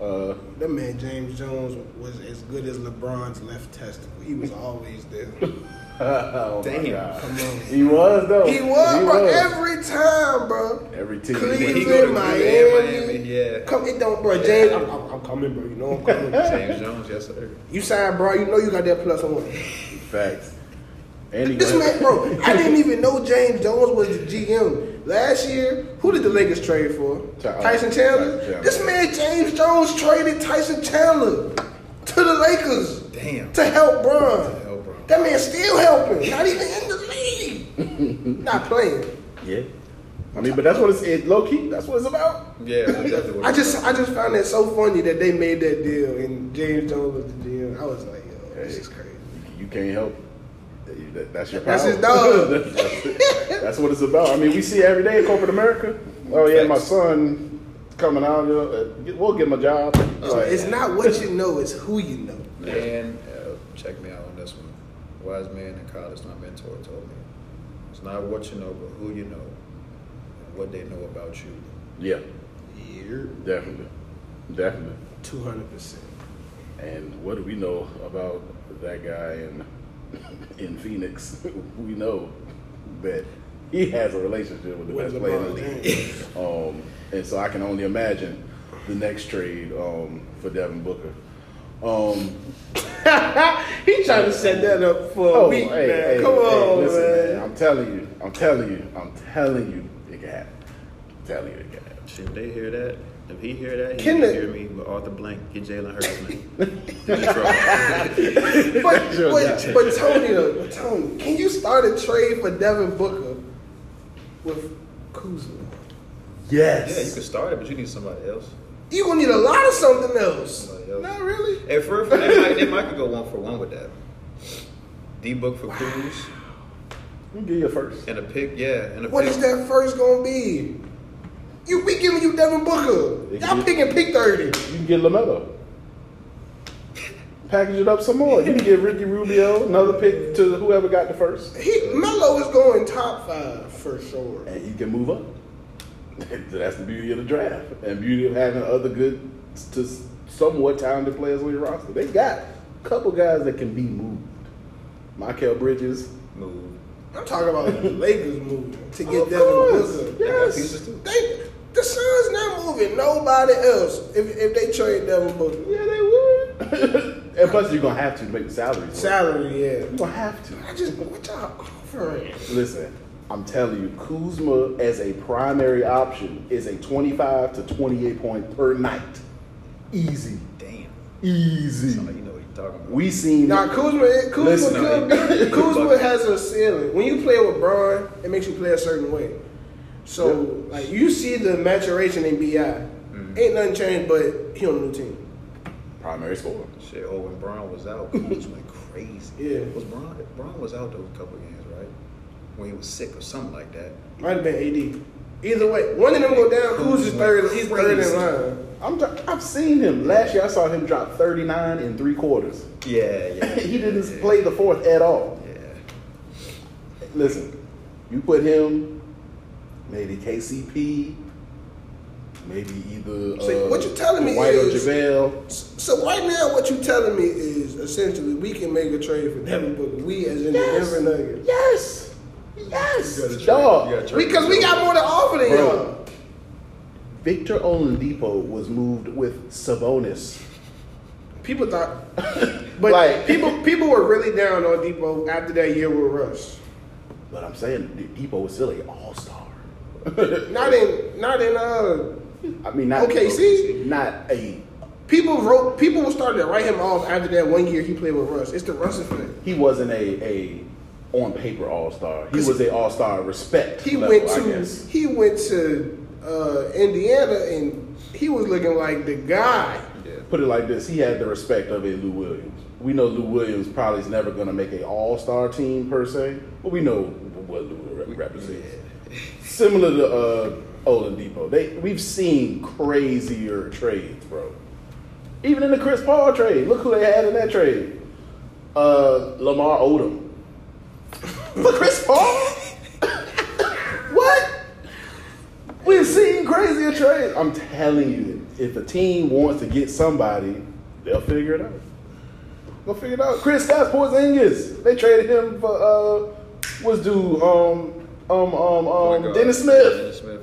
Uh,
That man James Jones was as good as LeBron's left testicle. He was always there.
oh my
Damn.
God.
Come.
He was though.
He was, bro,
was.
every time, bro.
Every team.
Cleveland,
When he go to
Miami,
Cleveland, Miami, yeah.
Come, it don't, bro. James, I'm, I'm, I'm coming, bro. You know I'm coming.
James Jones, yes sir.
you signed, bro. You know you got that plus one.
Facts. And he
This man, bro. I didn't even know James Jones was the GM last year. Who did the Lakers trade for?
Uh,
Tyson Chandler.
Tyson Chandler.
This man James Jones traded Tyson Chandler to the Lakers
Damn.
to help Bron.
To help Bron.
That man still helping. Not even in the league. Not playing.
Yeah. I mean, but that's what it's it, low key. That's what it's about.
Yeah, that's what
I just
about.
I just found that so funny that they made that deal and James Jones was the GM. I was like, yo, this is crazy.
You can't help. That- That's your power.
That's his dog.
that's, that's what it's about. I mean, we see it every day in corporate America. Oh yeah, my son coming out. You know, uh, we'll get him a job.
So
Like,
it's not what you know, it's who you know.
Man, uh, check me out on. Wise man in college, my mentor told me, it's not what you know, but who you know, and what they know about you.
yeah,
You're
definitely, definitely.
two hundred percent.
And what do we know about that guy in in Phoenix? we know that he has a relationship with the
With
best player in the league. Um, and so I can only imagine the next trade um, for Devin Booker. Um,
he trying to set that up for a
oh,
week,
hey,
man.
hey,
Come
hey,
on,
listen,
man.
I'm telling you, I'm telling you, I'm telling you, it can happen. I'm telling you, it can happen.
Shit, they hear that, if he hear that, he
Can
can
the-
hear me with Arthur Blank, get Jalen Hurts, man. Get in trouble.
But, but, but Tony, though, Tony, can you start a trade for Devin Booker with Kuzma?
Yes.
yeah, you can start it, but you need somebody else.
You gonna need a lot of something else.
Oh, Somebody.
Not really.
And for, for they, might, they might could go one for one with that. D book for Cruz
Let me give you a first.
and a pick, yeah, and a
What
pick.
is that first gonna be? You we giving you Devin Booker. Y'all picking pick thirty.
You can get LaMelo. Package it up some more. You can get Ricky Rubio another pick to whoever got the first,
He Melo is going top five for sure.
and you can move up. That's the beauty of the draft, and beauty of having other good, to somewhat talented players on your roster. They got a couple guys that can be moved. Mikal Bridges,
Move.
I'm talking about the Lakers moving to get
Of
Devin
course,
Booker.
yes.
pieces.
They, the Suns not moving nobody else if, if they trade Devin Booker.
Yeah, they would. and plus, you're gonna have to make the salary.
Salary, yeah.
You're gonna have to.
I just what y'all offering?
Listen, I'm telling you, Kuzma as a primary option is a 25 to 28 point per night. Easy,
Damn.
easy.
Somebody you know what you're talking about.
We seen.
Now Kuzma, Kuzma,
Listen,
could
no,
Kuzma has a ceiling. When you play with Bron, it makes you play a certain way. So like you see the maturation in Bi. Mm-hmm. Ain't nothing changed, but he on a new team.
primary scorer.
Shit, oh, when Bron was out, Kuz went crazy.
Yeah.
Was Bron, Bron was out those couple of games, right? When he was sick or something like that.
Might have been AD. Either way, one of them go down. Kuz is third. He's third in line.
I'm. t- I've seen him. Last year, I saw him drop 39 in three quarters.
Yeah, yeah.
he didn't
yeah.
play the fourth at all.
Yeah.
Listen, you put him, maybe KCP, maybe either
So
uh,
what you're telling me
Dwight or JaVale.
So right now, what you're telling me is essentially we can make a trade for Devin Booker. We as in
Yes.
the Denver Nuggets.
Yes. Yes.
You gotta trade-
Dog.
Because we got more to offer than y'all.
Victor Oladipo was moved with Sabonis.
People thought, but
Like-
people people were really down on Dipo after that year with Russ.
But I'm saying Dipo was still a all star.
Not in not in uh
I mean, not
OKC?
not a.
people wrote people started to write him off after that one year he played with Russ. It's the Russ effect.
He wasn't a a on paper all star. He was a all star respect.
He
level,
went to he went to uh, Indiana and he was looking like the guy.
Yeah.
Put it like this: He had the respect of a Lou Williams. We know Lou Williams probably is never going to make an all star team per se, but we know what Lou re- represents. Similar to uh, Oladipo, they we've seen crazier trades, bro. Even in the Chris Paul trade, look who they had in that trade: uh, Lamar Odom for Chris Paul. what? We've seen crazier trades. I'm telling you, if a team wants to get somebody, they'll figure it out. They'll figure it out. Kristaps Porzingis, they traded him for uh, what's due um um um um
guard.
Dennis Smith.
Dennis Smith.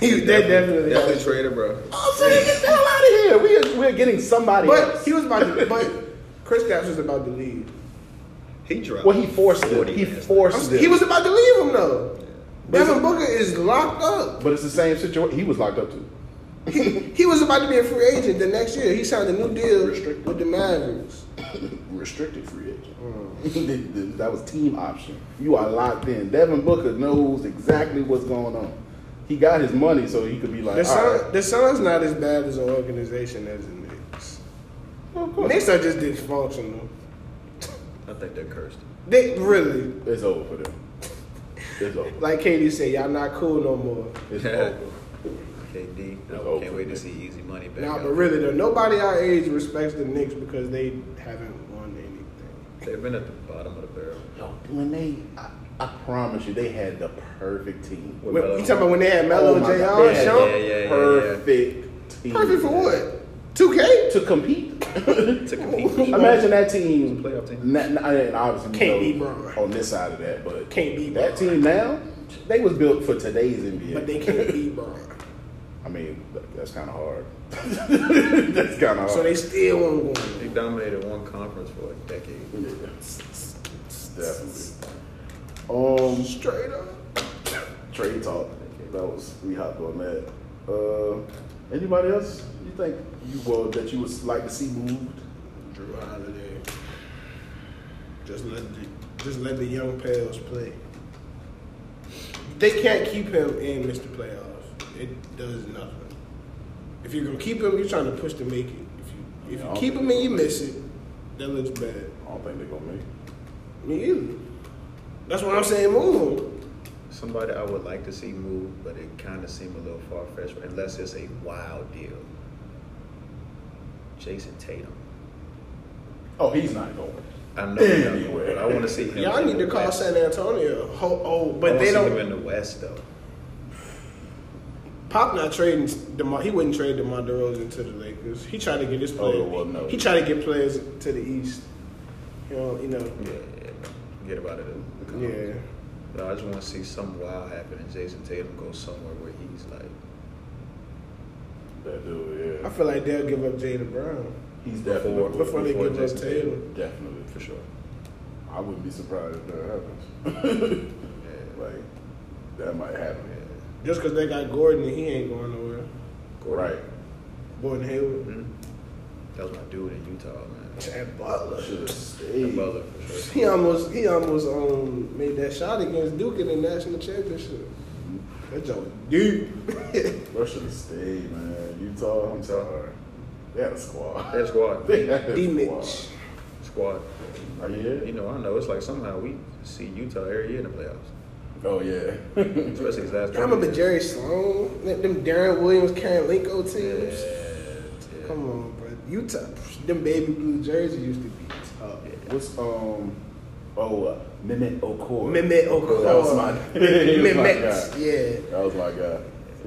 He, that definitely.
Definitely traded, bro.
I'm saying, get the hell out of here. We are, we're getting somebody
But
else.
he was about to. But Kristaps was about to leave.
He dropped.
well, he forced it. He
last
forced it.
He was about to leave him though.
But
Devin Booker is locked up.
but it's the same situation. He was locked up too.
He, he was about to be a free agent the next year. He signed a new deal
Restricted.
with the Mavericks.
restricted free agent. Mm. that was team option. You are locked in. Devin Booker knows exactly what's going on. He got his money, so he could be like,
The,
all
Sun,
right.
the Suns not as bad as an organization as the Knicks.
Well, of.
Knicks are just dysfunctional.
I think they're cursed.
They really,
It's over for them. It's over.
like KD said, y'all not cool no more.
It's over.
KD.
It's
I
over.
can't wait to see Easy Money back.
Nah, but really though, nobody our age respects the Knicks because they haven't won anything.
They've been at the bottom of the barrel.
Yo, when they, I, I promise you, they had the perfect team.
When, you talking about when they had Melo
Oh
and
my
Jr.
God, they had
Sean?
Yeah, yeah, yeah,
perfect team.
Perfect for what? 2K?
To compete.
To compete.
Imagine that team.
It's a playoff team.
Na- na- and obviously,
Can't
know
beat Bron.
on this side of that, but
Can't beat
that
Bron.
team now. They was built for today's NBA.
But they can't beat Bron.
I mean, that's kind of hard. that's kind of hard.
So they still won't go.
They dominated one conference for a decade.
Yeah. Definitely. Um,
Straight up.
trade talk. That was we hopped on that. Uh, anybody else you think you well that you would like to see moved?
Jrue Holiday. Just let the just let the young pals play. They can't keep him in Mr. Playoffs. It does nothing. If you're gonna keep him, you're trying to push to make it. If you if you keep him and you miss it, that looks bad.
I don't think they're gonna make. it.
Me either. That's what I'm saying. Move him.
Somebody I would like to see move, but it kind of seemed a little far fetched unless it's a wild deal. Jayson Tatum.
Oh, he's not going.
I know he's not going, but I want to see him.
Y'all need to call
West.
San Antonio. Ho- oh, but
wanna
they
see
don't.
him in the West though.
Pop not trading DeMar. He wouldn't trade DeMar DeRozan to the Lakers. He tried to get his
Oh,
players.
well, no.
He tried to get players to the East. You know, you know.
Yeah, yeah. Get about it.
Yeah.
But I just want to see something wild happen and Jayson Tatum go somewhere where he's like,
That dude, yeah.
I feel like they'll give up Jaylen Brown
He's
Before-
definitely
before they
Before
give
Jayson
up Tatum.
Definitely.
for sure.
I wouldn't be surprised if that happens.
Yeah.
like, that might happen.
Just because they got Gordon and he ain't going nowhere.
Right.
Gordon Hayward,
Mhm. That was my dude in Utah, man.
Chad Butler.
Should have stayed.
Butler for sure.
He almost he almost um made that shot against Duke in the national championship. That joke deep.
Bro should have stayed, man. Utah, I'm
Utah.
They had a squad.
That squad,
They had a
D
squad.
Mitch.
squad.
Oh,
You
yeah?
know, I know it's like somehow we see Utah every year in the playoffs,
Oh, yeah.
especially his last.
I remember
years.
Jerry Sloan, them them Deron Williams, Kirilenko teams.
Yeah, yeah.
Come on, bro. Utah, them baby blue jerseys used to be tough.
What's, um, oh, uh, Mehmet Okur.
Mehmet Okur.
That was my, he
Mehmet,
guy.
yeah.
That was my guy.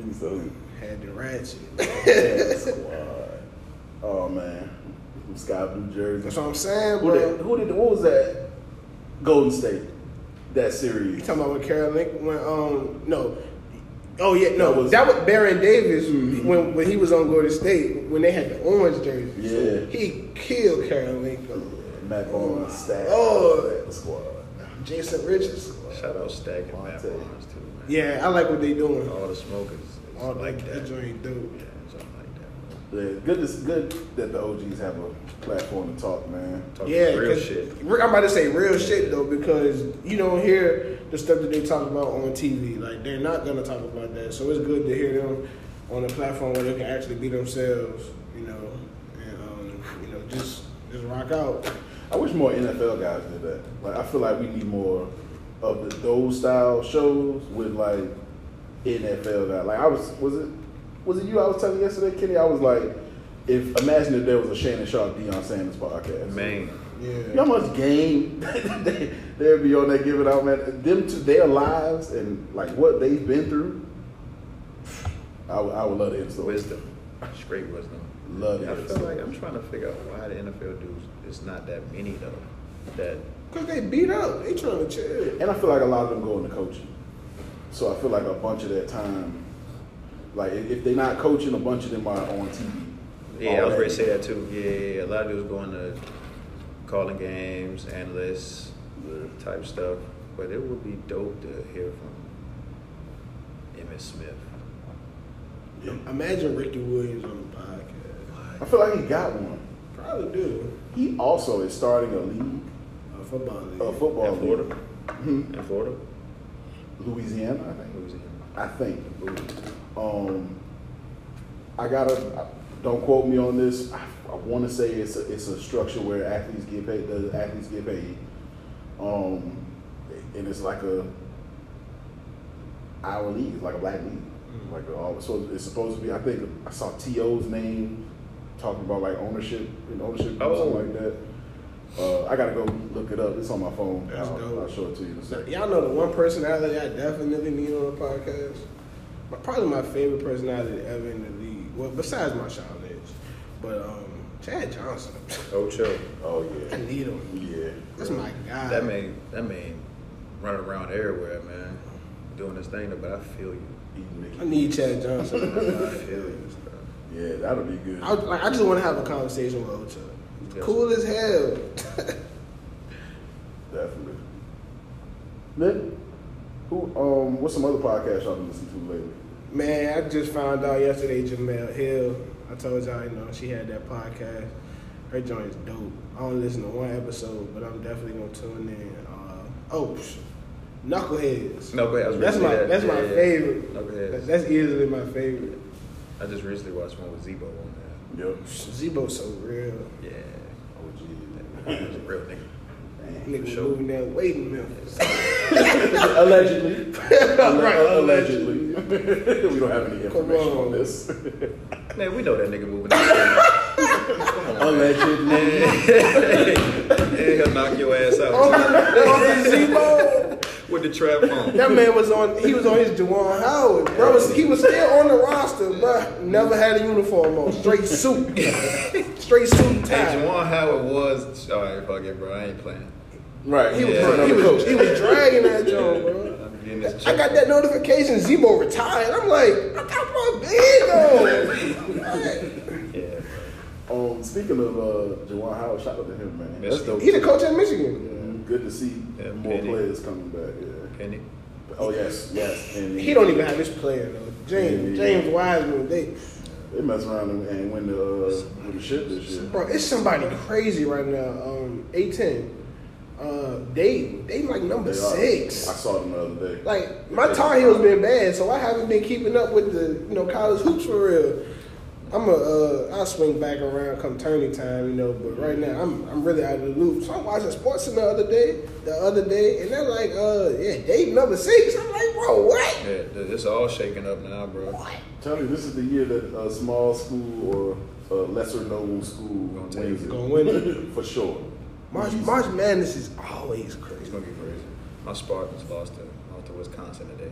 He's the
Had the ratchet.
yeah, squad. Oh, man. Sky blue jerseys.
That's what I'm saying,
Who did,
bro.
who did, what was that? Golden State. That series.
You talking about when Kirilenko went um no. Oh yeah, no,
That was-
that was Baron Davis hmm. when when he was on Golden State when they had the orange jersey.
Yeah.
he killed Kirilenko.
Matt Barnes, Stack.
Oh.
the squad.
Jason Richards.
Shout out Stack and Matt
Monte.
Barnes too, man.
Yeah, I like what they doing.
All the smokers
All
like
that,
that.
that joint dope.
Yeah, something like that.
Yeah, good, good that the OGs have a platform to talk, man.
Talking
Yeah,
real shit.
I'm about to say real shit though because you don't hear the stuff that they talk about on TV. Like they're not gonna talk about that, so it's good to hear them on a platform where they can actually be themselves. You know, and um, you know just just rock out.
I wish more NFL guys did that. Like, I feel like we need more of the, those style shows with like NFL guys. Like, I was, was it, was it you? I was telling yesterday, Kenny. I was like, if imagine if there was a Shannon Sharpe, Deion Sanders podcast.
Man,
Yeah.
You know how much game they, they'd be on there giving out, man. Them to their lives and like what they've been through. I would, I would love to hear the story.
wisdom, straight wisdom.
Love it.
I feel like I'm trying to figure out why the NFL dudes it's not that many though. That
Cause they beat up. They trying to chill.
And I feel like a lot of them go into coaching. So I feel like a bunch of that time, like if if they're not coaching, a bunch of them are on TV.
yeah, I was ready to say that too. Yeah, yeah, yeah. a lot of dudes going to calling games, analysts type stuff. But it would be dope to hear from Emmitt Smith.
Yeah.
Imagine Ricky Williams on the podcast.
I feel like he got one.
Probably do.
He also is starting a league,
A football league.
a football
In Florida?
league. Mhm.
In Florida,
Louisiana, I think.
Louisiana.
I think. Um, I gotta. Don't quote me on this. I, I want to say it's a, it's a structure where athletes get paid. The athletes get paid. Um, and it's like a our league. It's like a black league. Like all- so it's supposed to be. I think I saw To's name talking about like ownership and ownership or
Oh.
something like that. Uh, I gotta go look it up. It's on my phone.
That's
I'll,
dope.
I'll show it to you in a second.
y'all know the one personality I definitely need on the podcast. My, probably my favorite personality ever in the league. Well, besides Marshawn Lynch, but um, Chad Johnson.
Ocho.
Oh yeah.
I need him.
Yeah.
That's my guy.
That man, that man, running around everywhere, man, doing his thing. But I feel you.
I need Chad Johnson.
I feel you. bro.
Yeah, that'll be good.
I, like, I just want to have a conversation with Ocho.
Yes.
Cool as hell.
Definitely. Then, who? Um, what's some other podcasts y'all been listening to lately?
Man, I just found out yesterday Jemele Hill. I told y'all, you know, she had that podcast. Her joint is dope. I only listened to one episode, but I'm definitely gonna tune in. Uh, oh, Knuckleheads.
No, go ahead. I was
That's my
that.
that's
Yeah,
my
yeah.
favorite.
Knuckleheads.
That's easily my favorite.
I just recently watched one with Z-Bo on that.
Yep.
Z-Bo's so real.
Yeah,
Oh,
he's a real nigga.
Nigga
sure.
moving there waiting Memphis.
allegedly.
Right,
allegedly. we don't have any
Come
information on
on.
this.
Man, we know that nigga moving. out.
allegedly.
Hey, he'll knock your ass out oh,
on the Z-Bo.
with the trap phone.
That man was on. He was on his Juwan Howard, bro. Was, he was still on the roster, bro. Never had a uniform on. Straight suit, straight suit and
Hey. Juwan Howard was all right. Fuck it, bro. I ain't playing.
Right.
He was, he was, he was dragging that joint, bro.
I'm getting this
I got that notification. Z-Bo retired. I'm like, I got my big on.
Yeah,
Um, speaking of uh, Juwan Howard, shout out to him, man. That's
Michigan.
dope.
He the coach at Michigan.
Yeah, good to see
Yeah,
more
Penny.
players coming back. Yeah.
Penny.
Oh yes, yes. And
He don't even have this player though. James
Yeah.
James Wiseman. They,
They mess around and, and win the uh, win the ship this year.
bro, it's somebody crazy right now. Um, A10. Uh, they they like number
They
six.
I saw them the other day.
Like my Tar Heels been bad, so I haven't been keeping up with the you know college hoops for real. I'm a uh, I'll swing back around come turning time, you know. But right now I'm I'm really out of the loop. So I'm watching sports the other day, the other day, and they're like, uh, yeah, Dave number six. I'm like, bro, what?
Yeah, it's all shaking up now, bro.
Tell me, this is the year that a small school or a lesser known school
Gonna take
wins
it.
it.
Gonna win it.
for sure.
March March Madness is always crazy.
It's
crazy.
gonna be crazy. My Spartans lost to lost to Wisconsin today.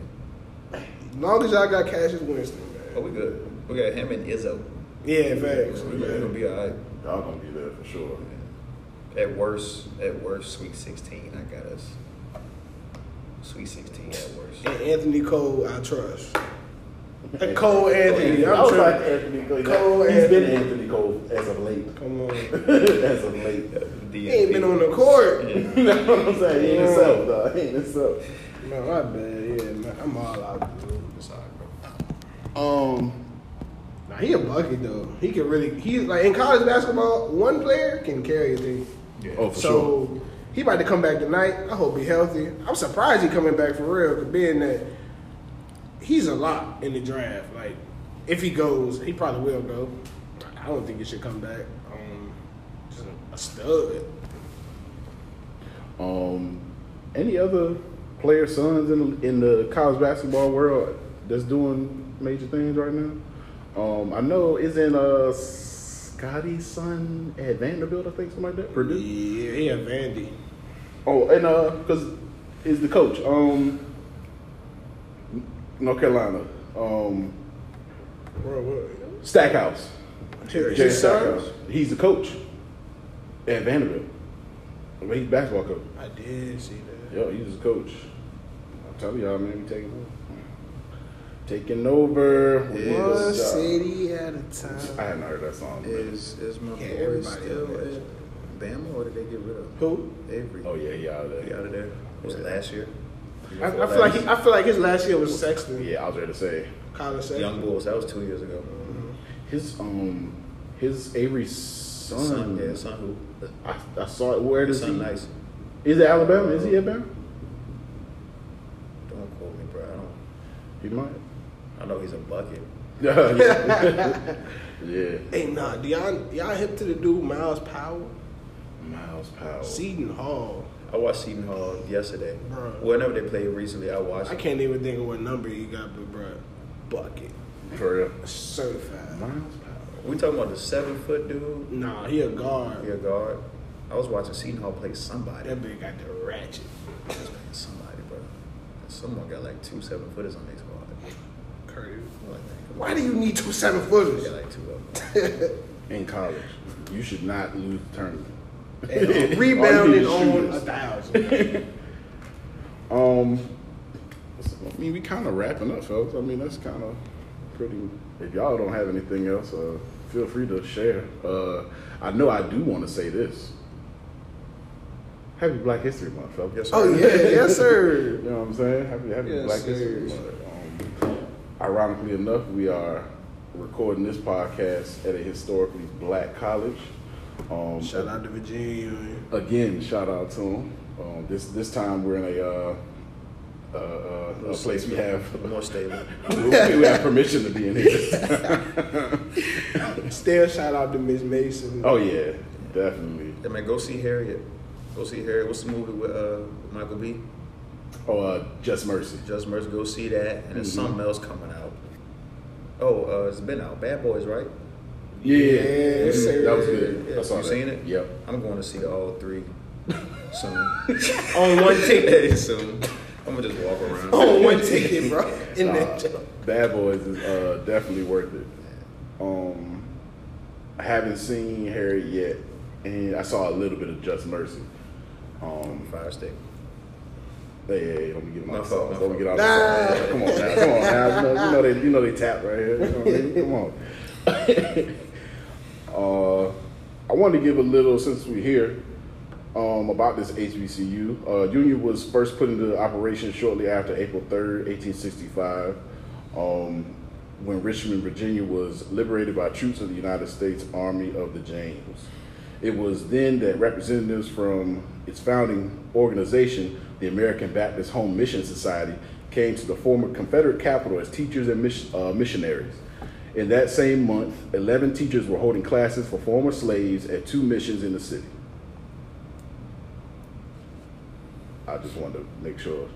As long as y'all got Cassius Winston,
Oh, we good. We got him and Izzo.
Yeah, facts.
We gonna, gonna be alright.
Y'all gonna be there for sure.
At worst, at worst, Sweet 16. I got us. Sweet 16 at worst.
And Anthony Cole, I trust. And Cole Anthony,
I
I'm
was
sure.
like Anthony Cole.
Cole
He's
Anthony.
been Anthony Cole as of late.
Come on.
as of late.
He ain't been on the court.
you know what I'm saying? He ain't himself, though. He ain't himself.
No, my bad. Yeah, man. I'm all out. Dude.
It's all right, bro.
Um,
Now he a bucket though. He can really. He's like in college basketball. One player can carry a team.
Yeah.
oh, for
so
sure.
he about to come back tonight. I hope he healthy. I'm surprised he coming back for real. Cause being that he's a lot in the draft. Like if he goes, he probably will go. I don't think he should come back. Um, just a, a stud.
Um, any other player sons in in the college basketball world that's doing major things right now? Um, I know isn't uh Scotty's son at Vanderbilt, I think something like that. Purdue.
Yeah, he a Vandy.
Oh, and uh, because is the coach um North Carolina um
Bro, what?
Stackhouse.
His,
Jay? Stackhouse. He's the coach at Vanderbilt. Well, He's basketball coach.
I did see that.
Yo, he's his coach. I'm telling y'all, man, we taking over. Taking over.
One
this
city at a
I
time.
I hadn't heard that song.
Is is my
Yeah,
boy
everybody
still at Bama or did they get rid of him?
Who?
Avery.
Oh yeah, he out of there.
He out of there. Was it last year?
I, I feel like he, I feel like his last year was Sexton.
Yeah, I was ready to say
Collin Sexton.
Young Bulls. That was two years ago.
his um his Avery's son.
Son, yeah, son who?
I, I saw it. Where does
Son
he?
nice.
Is it Alabama? Is he Alabama?
Don't quote me, bro. I don't.
He might.
I know he's a bucket.
yeah. yeah.
Hey, nah, do y'all, y'all hip to the dude Myles Powell?
Myles Powell.
Seton Hall.
I watched Seton Hall yesterday.
Bruh.
Whenever they played recently, I watched.
I can't even think of what number he got, but bro, bucket.
For real.
Certified.
Myles Powell.
We talking about the seven foot dude?
Nah, he a guard.
He a guard. I was watching Seton Hall play somebody.
That big got the ratchet.
He was playing somebody, bro. Someone got like two seven footers on their squad.
Crazy.
Like,
Why do you need two seven
They
footers?
got like two of them.
In college, you should not lose the tournament.
And rebounding
All you need
on a thousand.
Um, I mean, we kind of wrapping up, folks. I mean, that's kind of pretty. If y'all don't have anything else, uh, feel free to share. Uh, I know I do want to say this. Happy Black History Month, folks.
Yes, sir.
Oh yeah, yes sir.
You know what I'm saying? Happy, happy
Yes,
Black
sir.
History Month. Um, ironically enough, we are recording this podcast at a historically black college. Um,
Shout out to Virginia.
again, shout out to them. Um, this this time we're in a uh, uh, uh, a place we have
more stable.
we have permission to be in here.
Still shout out to Miss Mason.
oh yeah, definitely.
Hey man, go see Harriet. Go see Harriet. What's the movie with uh, Michael B?
Oh, uh, Just Mercy.
Just Mercy. Go see that. And there's
Mhm.
something else coming out. Oh, uh, it's been out. Bad Boys, right?
Yeah,
Yes,
mhm, that was good.
Yeah,
I saw
you
that.
seen it?
Yep.
I'm going to see all three. Soon.
On one ticket.
Soon. I'm gonna just walk around.
On one ticket, bro. In
Nah,
that joint.
Bad Boys is uh, definitely worth it. Um, I haven't seen Harry yet, and I saw a little bit of Just Mercy. Um,
Fire stick.
hey, hey, hey, let me get my
My fault,
sauce.
my
Let me get
fault.
out
Nah.
the sauce. Come on now, come on now. You know, you know they, you know they tap right here. You know what I mean? Come on. uh, I wanted to give a little since we're here um, about this HBCU. Uh, Union was first put into operation shortly after April 3rd, 1865, um, when Richmond, Virginia was liberated by troops of the United States Army of the James. It was then that representatives from its founding organization, the American Baptist Home Mission Society, came to the former Confederate capital as teachers and uh, missionaries. In that same month, 11 teachers were holding classes for former slaves at two missions in the city. I just wanted to make sure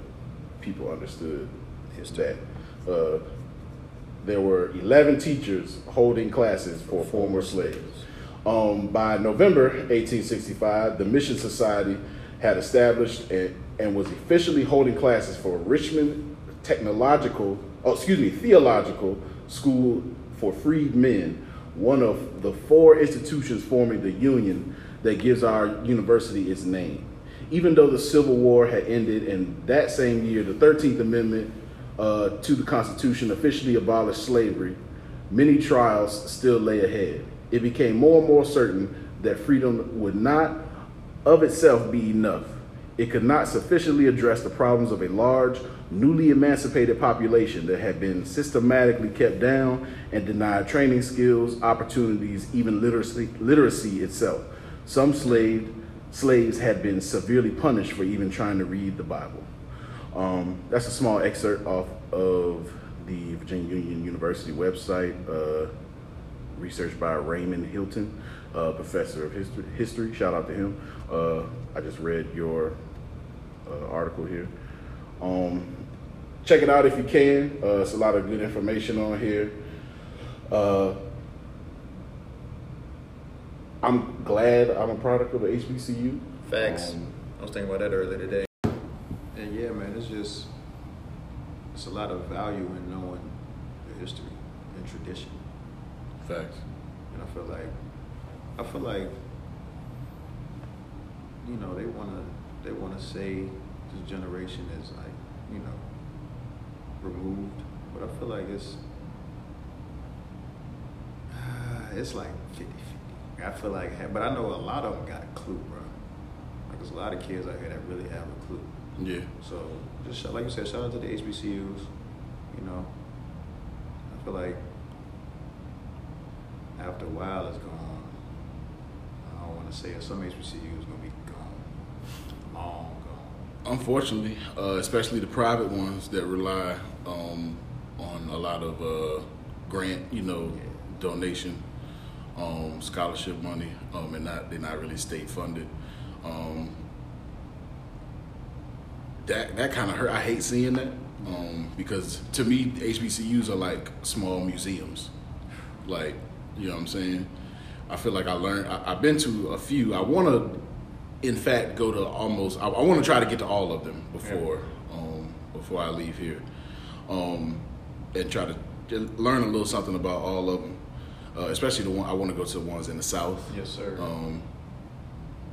people understood
History.
that. Uh, there were 11 teachers holding classes for former slaves. Um, by November 1865, the Mission Society had established and, and was officially holding classes for Richmond Technological, oh, excuse me, Theological School for freedmen, one of the four institutions forming the union that gives our university its name. Even though the Civil War had ended in that same year, the 13th Amendment uh, to the Constitution officially abolished slavery, many trials still lay ahead. It became more and more certain that freedom would not of itself be enough. It could not sufficiently address the problems of a large, newly emancipated population that had been systematically kept down and denied training skills, opportunities, even literacy, literacy itself. Some slaved, slaves had been severely punished for even trying to read the Bible. Um, that's a small excerpt off of the Virginia Union University website, uh, researched by Raymond Hylton, uh, professor of history. History, shout out to him. Uh, I just read your uh, article here. Um, check it out if you can. Uh, it's a lot of good information on here. Uh, I'm glad I'm a product of a HBCU.
Facts.
Um,
I was thinking about that earlier today. And yeah, man, it's just it's a lot of value in knowing the history and tradition.
facts.
And I feel like I feel like you know, they wanna they wanna say this generation is like, you know, removed. But I feel like it's it's like 50 50. I feel like, but I know a lot of them got a clue, bro. Like, there's a lot of kids out here that really have a clue.
Yeah.
So, just like you said, shout out to the HBCUs. You know, I feel like after a while it's gone. I don't want to say it. Some HBCUs gonna be gone, long gone.
Unfortunately, uh, especially the private ones that rely um, on a lot of uh, grant, you know, donation, um, scholarship money, um, and not they're not really state funded. Um, that that kind of hurt. I hate seeing that um, because to me, HBCUs are like small museums. Like you know what I'm saying. I feel like I learned. I, I've been to a few. I want to in fact go to almost I, I want to try to get to all of them before um, before I leave here um, and try to learn a little something about all of them uh, especially the one I want to go to the ones in the south
Yes, sir.
um,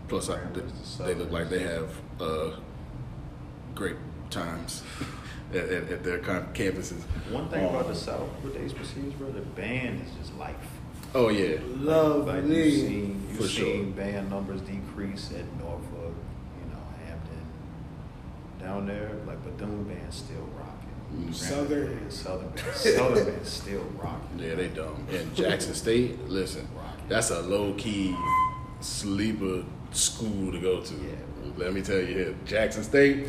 plus I, they, they look like they have uh, great times at, at, at their com- campuses
One thing about
Um,
the South with the HBCUs, bro, the band is just life.
oh yeah
Like you've seen, you've
For sure.
seen band numbers decrease at Norfolk, you know, Hampton, down there. Like, but them bands still rocking.
Southern.
Band, Southern Southern band still rocking.
Yeah, they dumb. And Jackson State, listen, that's a low key sleeper school to go to.
Yeah.
Let me tell you here, Jackson State.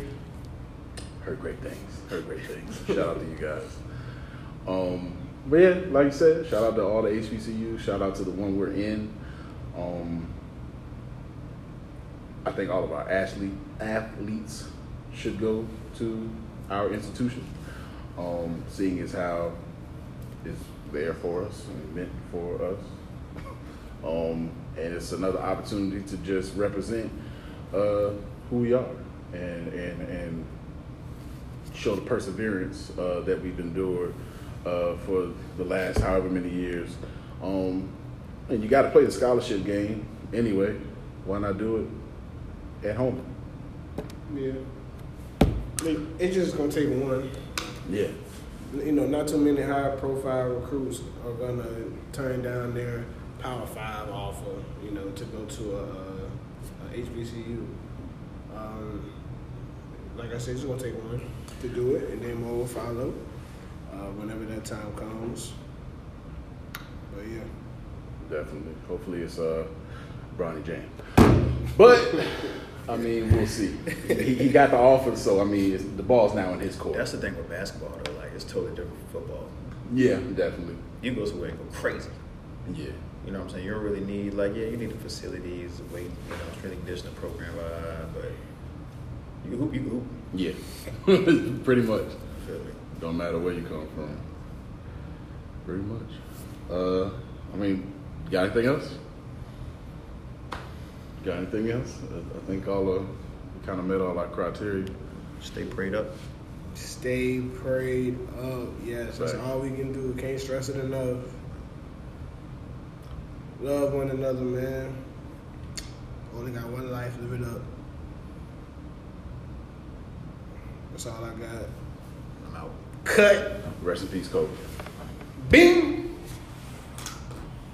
Heard great things. Heard great things. Shout out to you guys. Um, but yeah, like you said, shout out to all the HBCUs. Shout out to the one we're in. Um, I think all of our athlete athletes should go to our institution. Um, seeing as how it's there for us and meant for us. Um, and it's another opportunity to just represent uh, who we are and and and show the perseverance uh, that we've endured uh, for the last however many years. Um, and you got to play the scholarship game anyway. Why not do it at home?
Yeah. I mean, it's just gonna take one.
Yeah.
You know, not too many high profile recruits are gonna turn down their Power Five offer. You know, to go to a, a HBCU. Um, like I said, it's gonna take one to do it, and then more will follow uh, whenever that time comes. But yeah.
Definitely. Hopefully it's uh Bronny James. But I mean, we'll see. He, he got the offer, so I mean, it's, the ball's now in his court.
That's the thing with basketball, though. Like, it's totally different from football.
yeah, definitely.
You go somewhere and go crazy.
Yeah.
You know what I'm saying? You don't really need, like, yeah, you need the facilities, the weight, you know, strength and conditioning program, uh, but you can hoop, you can hoop.
Yeah. Pretty much. Don't matter where you come from. Pretty much. Uh, I mean, got anything else? Got anything else? I, I think all of we kind of met all our criteria.
Stay prayed up.
Stay prayed up. Yes, that's
Right.
all we can do. Can't stress it enough. Love one another, man. Only got one life. Live it up. That's all I got.
I'm out.
Cut.
Rest in peace, Kobe.
Bing.